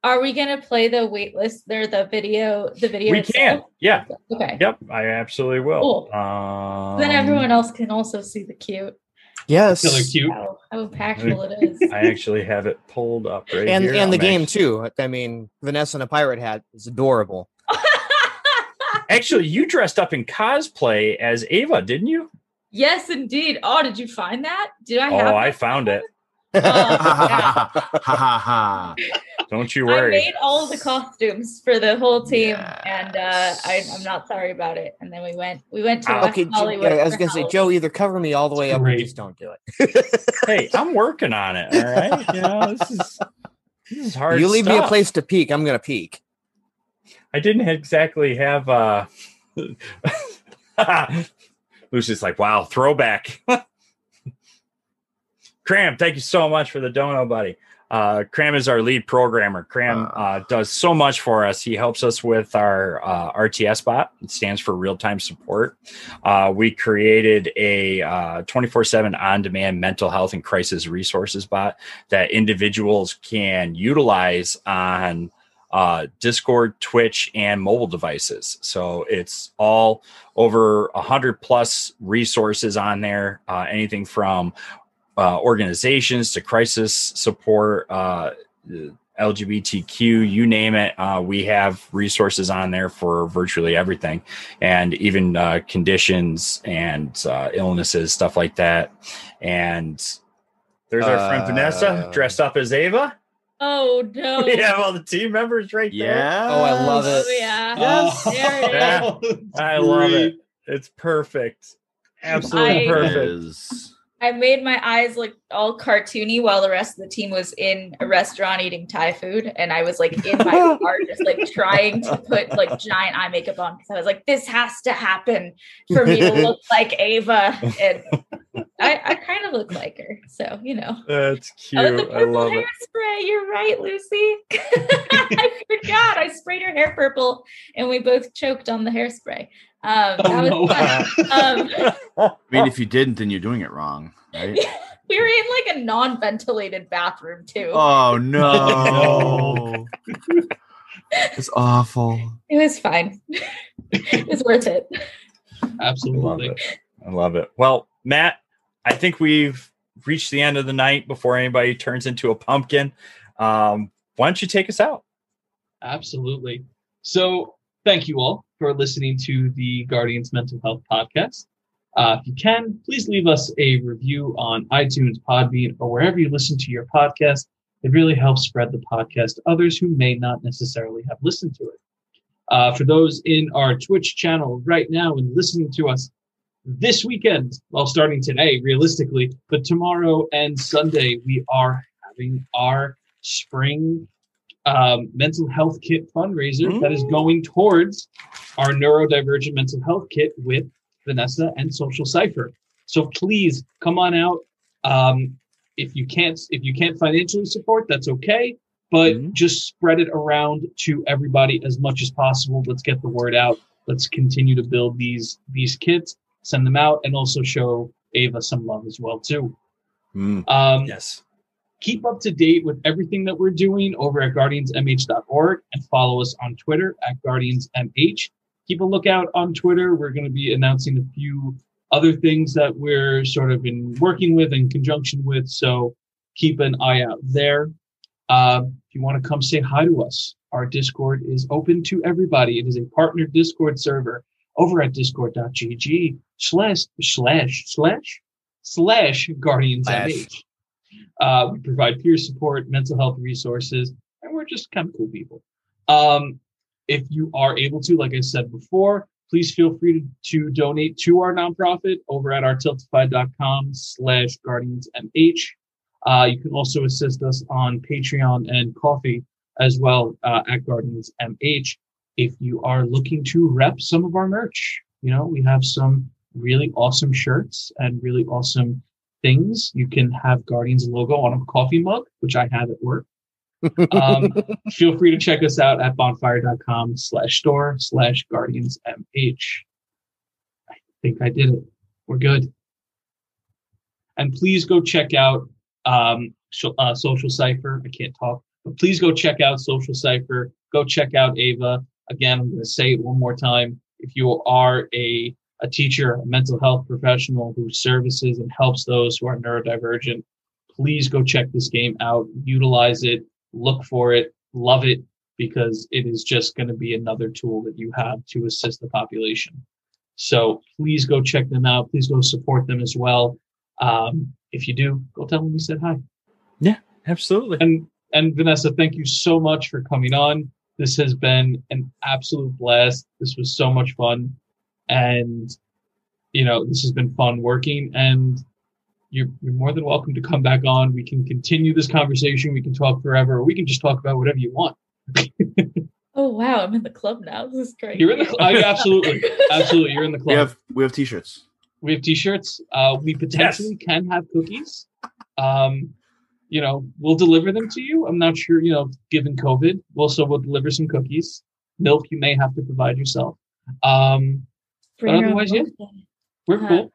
Are we gonna play the wait list there, the video, the video? We itself? can. Yeah. Okay. Yep. I absolutely will. Cool. Um, then everyone else can also see the cute. Yes. killer cute. How, how impactful it is. I actually have it pulled up right and here. and the I'm game actually- too. I mean, Vanessa in a pirate hat is adorable. <laughs> Actually, you dressed up in cosplay as Ava, didn't you? yes, indeed. Oh, did you find that? Did I Oh, have? I found it. Oh, yeah. ha ha ha. Don't you worry. I made all the costumes for the whole team, Yes. and uh, I, I'm not sorry about it. And then we went, we went to Ah, West Okay, Hollywood. yeah, I was gonna say, Joe, either cover me all the way up or just don't do it. <laughs> hey, I'm working on it. All right. You know, this is this is hard. you leave me a place to peek, I'm gonna peek. I didn't exactly have uh <laughs> Lucy's like, wow, throwback. <laughs> Cram, thank you so much for the dono, buddy. Uh, Cram is our lead programmer. Cram uh, does so much for us. He helps us with our uh, RTS bot. It stands for real time support. Uh, we created a 24 7 on demand mental health and crisis resources bot that individuals can utilize on uh, Discord, Twitch, and mobile devices. So it's all over a hundred plus resources on there. Uh, anything from uh, organizations to crisis support, uh, LGBTQ, you name it. Uh, we have resources on there for virtually everything, and even uh, conditions and uh, illnesses, stuff like that. And there's our friend Vanessa Uh, dressed up as Ava. Oh no! We have all the team members right there. Yeah. Oh, I love it. Oh yeah. Yes. There it is. <laughs> Yeah. I love it. It's perfect. Absolutely I- perfect. Is- I made my eyes look all cartoony while the rest of the team was in a restaurant eating Thai food, and I was like in my <laughs> car, just like trying to put like giant eye makeup on because I was like, "This has to happen for me to look <laughs> like Ava," and I, I kind of look like her, so you know. That's Oh, the cute. I purple love it. hairspray. You're right, Lucy. <laughs> I forgot. I sprayed her hair purple, and we both choked on the hairspray. Um, that Oh, was no. Um, <laughs> I mean, if you didn't, then you're doing it wrong, right? <laughs> we were in like a non-ventilated bathroom too. Oh no, <laughs> it's awful. It was fine. it was worth it. I love Absolutely. it. I love it. Well, Matt, I think we've reached the end of the night before anybody turns into a pumpkin. Um, why don't you take us out? Absolutely. So, thank you all for listening to the Guardians Mental Health Podcast. Uh, if you can, please leave us a review on iTunes, Podbean, or wherever you listen to your podcast. It really helps spread the podcast to others who may not necessarily have listened to it. Uh, for those in our Twitch channel right now and listening to us this weekend, well, starting today, realistically, but tomorrow and Sunday, we are having our spring um, mental health kit fundraiser that is going towards our neurodivergent mental health kit with Vanessa and Social Cipher. So please come on out. Um, if you can't, if you can't financially support, that's okay. But Mhm. just spread it around to everybody as much as possible. Let's get the word out. Let's continue to build these these kits, send them out, and also show Ava some love as well too. Um, Yes. Keep up to date with everything that we're doing over at guardiansmh.org and follow us on Twitter at guardiansmh. Keep a lookout on Twitter. We're going to be announcing a few other things that we're sort of in working with in conjunction with. So keep an eye out there. Uh, if you want to come say hi to us, our Discord is open to everybody. It is a partner Discord server over at discord.gg slash slash slash slash guardians Slash. Uh, we provide peer support, mental health resources, and we're just kind of cool people. Um, if you are able to, like I said before, please feel free to, to donate to our nonprofit over at ourtiltify.com slash guardiansmh. Uh, you can also assist us on Patreon and Ko-fi as well uh, at guardiansmh If you are looking to rep some of our merch, you know, we have some really awesome shirts and really awesome things. You can have Guardians logo on a coffee mug, which I have at work. Um, <laughs> feel free to check us out at bonfire.com slash store slash guardians mh. I think I did it. We're good. And please go check out um, uh, Social Cipher. I can't talk, but please go check out Social Cipher. Go check out Ava. Again, I'm going to say it one more time. If you are a, a teacher, a mental health professional who services and helps those who are neurodivergent, please go check this game out, utilize it, look for it, love it, because it is just going to be another tool that you have to assist the population. So please go check them out. Please go support them as well. Um, if you do, go tell them we said hi. Yeah, absolutely. And and Vanessa, thank you so much for coming on. This has been an absolute blast. This was so much fun, and you know this has been fun working. And you're, you're more than welcome to come back on. We can continue this conversation. We can talk forever, or we can just talk about whatever you want. <laughs> Oh wow, I'm in the club now. This is great. You're in the cl- uh, absolutely, <laughs> absolutely. You're in the club. We have we have t-shirts. We have t-shirts. Uh, we potentially can have cookies. Um, you know, we'll deliver them to you. I'm not sure, you know, given COVID, we'll so we'll deliver some cookies. Milk you may have to provide yourself. Um, Bring but your own otherwise, yeah. we're Uh, cool.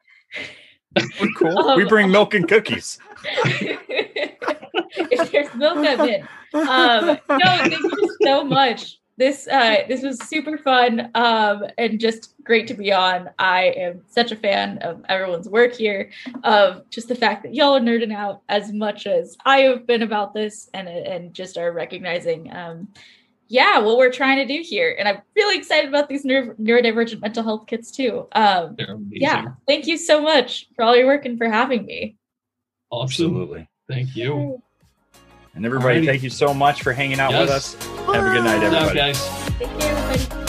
<laughs> We're cool. Um, we bring milk and cookies. <laughs> if there's milk, I'm in. Um, no, thank you so much. This uh, this was super fun um, and just great to be on. I am such a fan of everyone's work here, of just the fact that y'all are nerding out as much as I have been about this, and and just are recognizing, um, yeah, what we're trying to do here. And I'm really excited about these neuro- neurodivergent mental health kits too. Um, yeah, thank you so much for all your work and for having me. Awesome. Absolutely. Thank you. And everybody, Alrighty. thank you so much for hanging out with Yes. us. Have a good night, Good job, everybody. guys. Take care, everybody.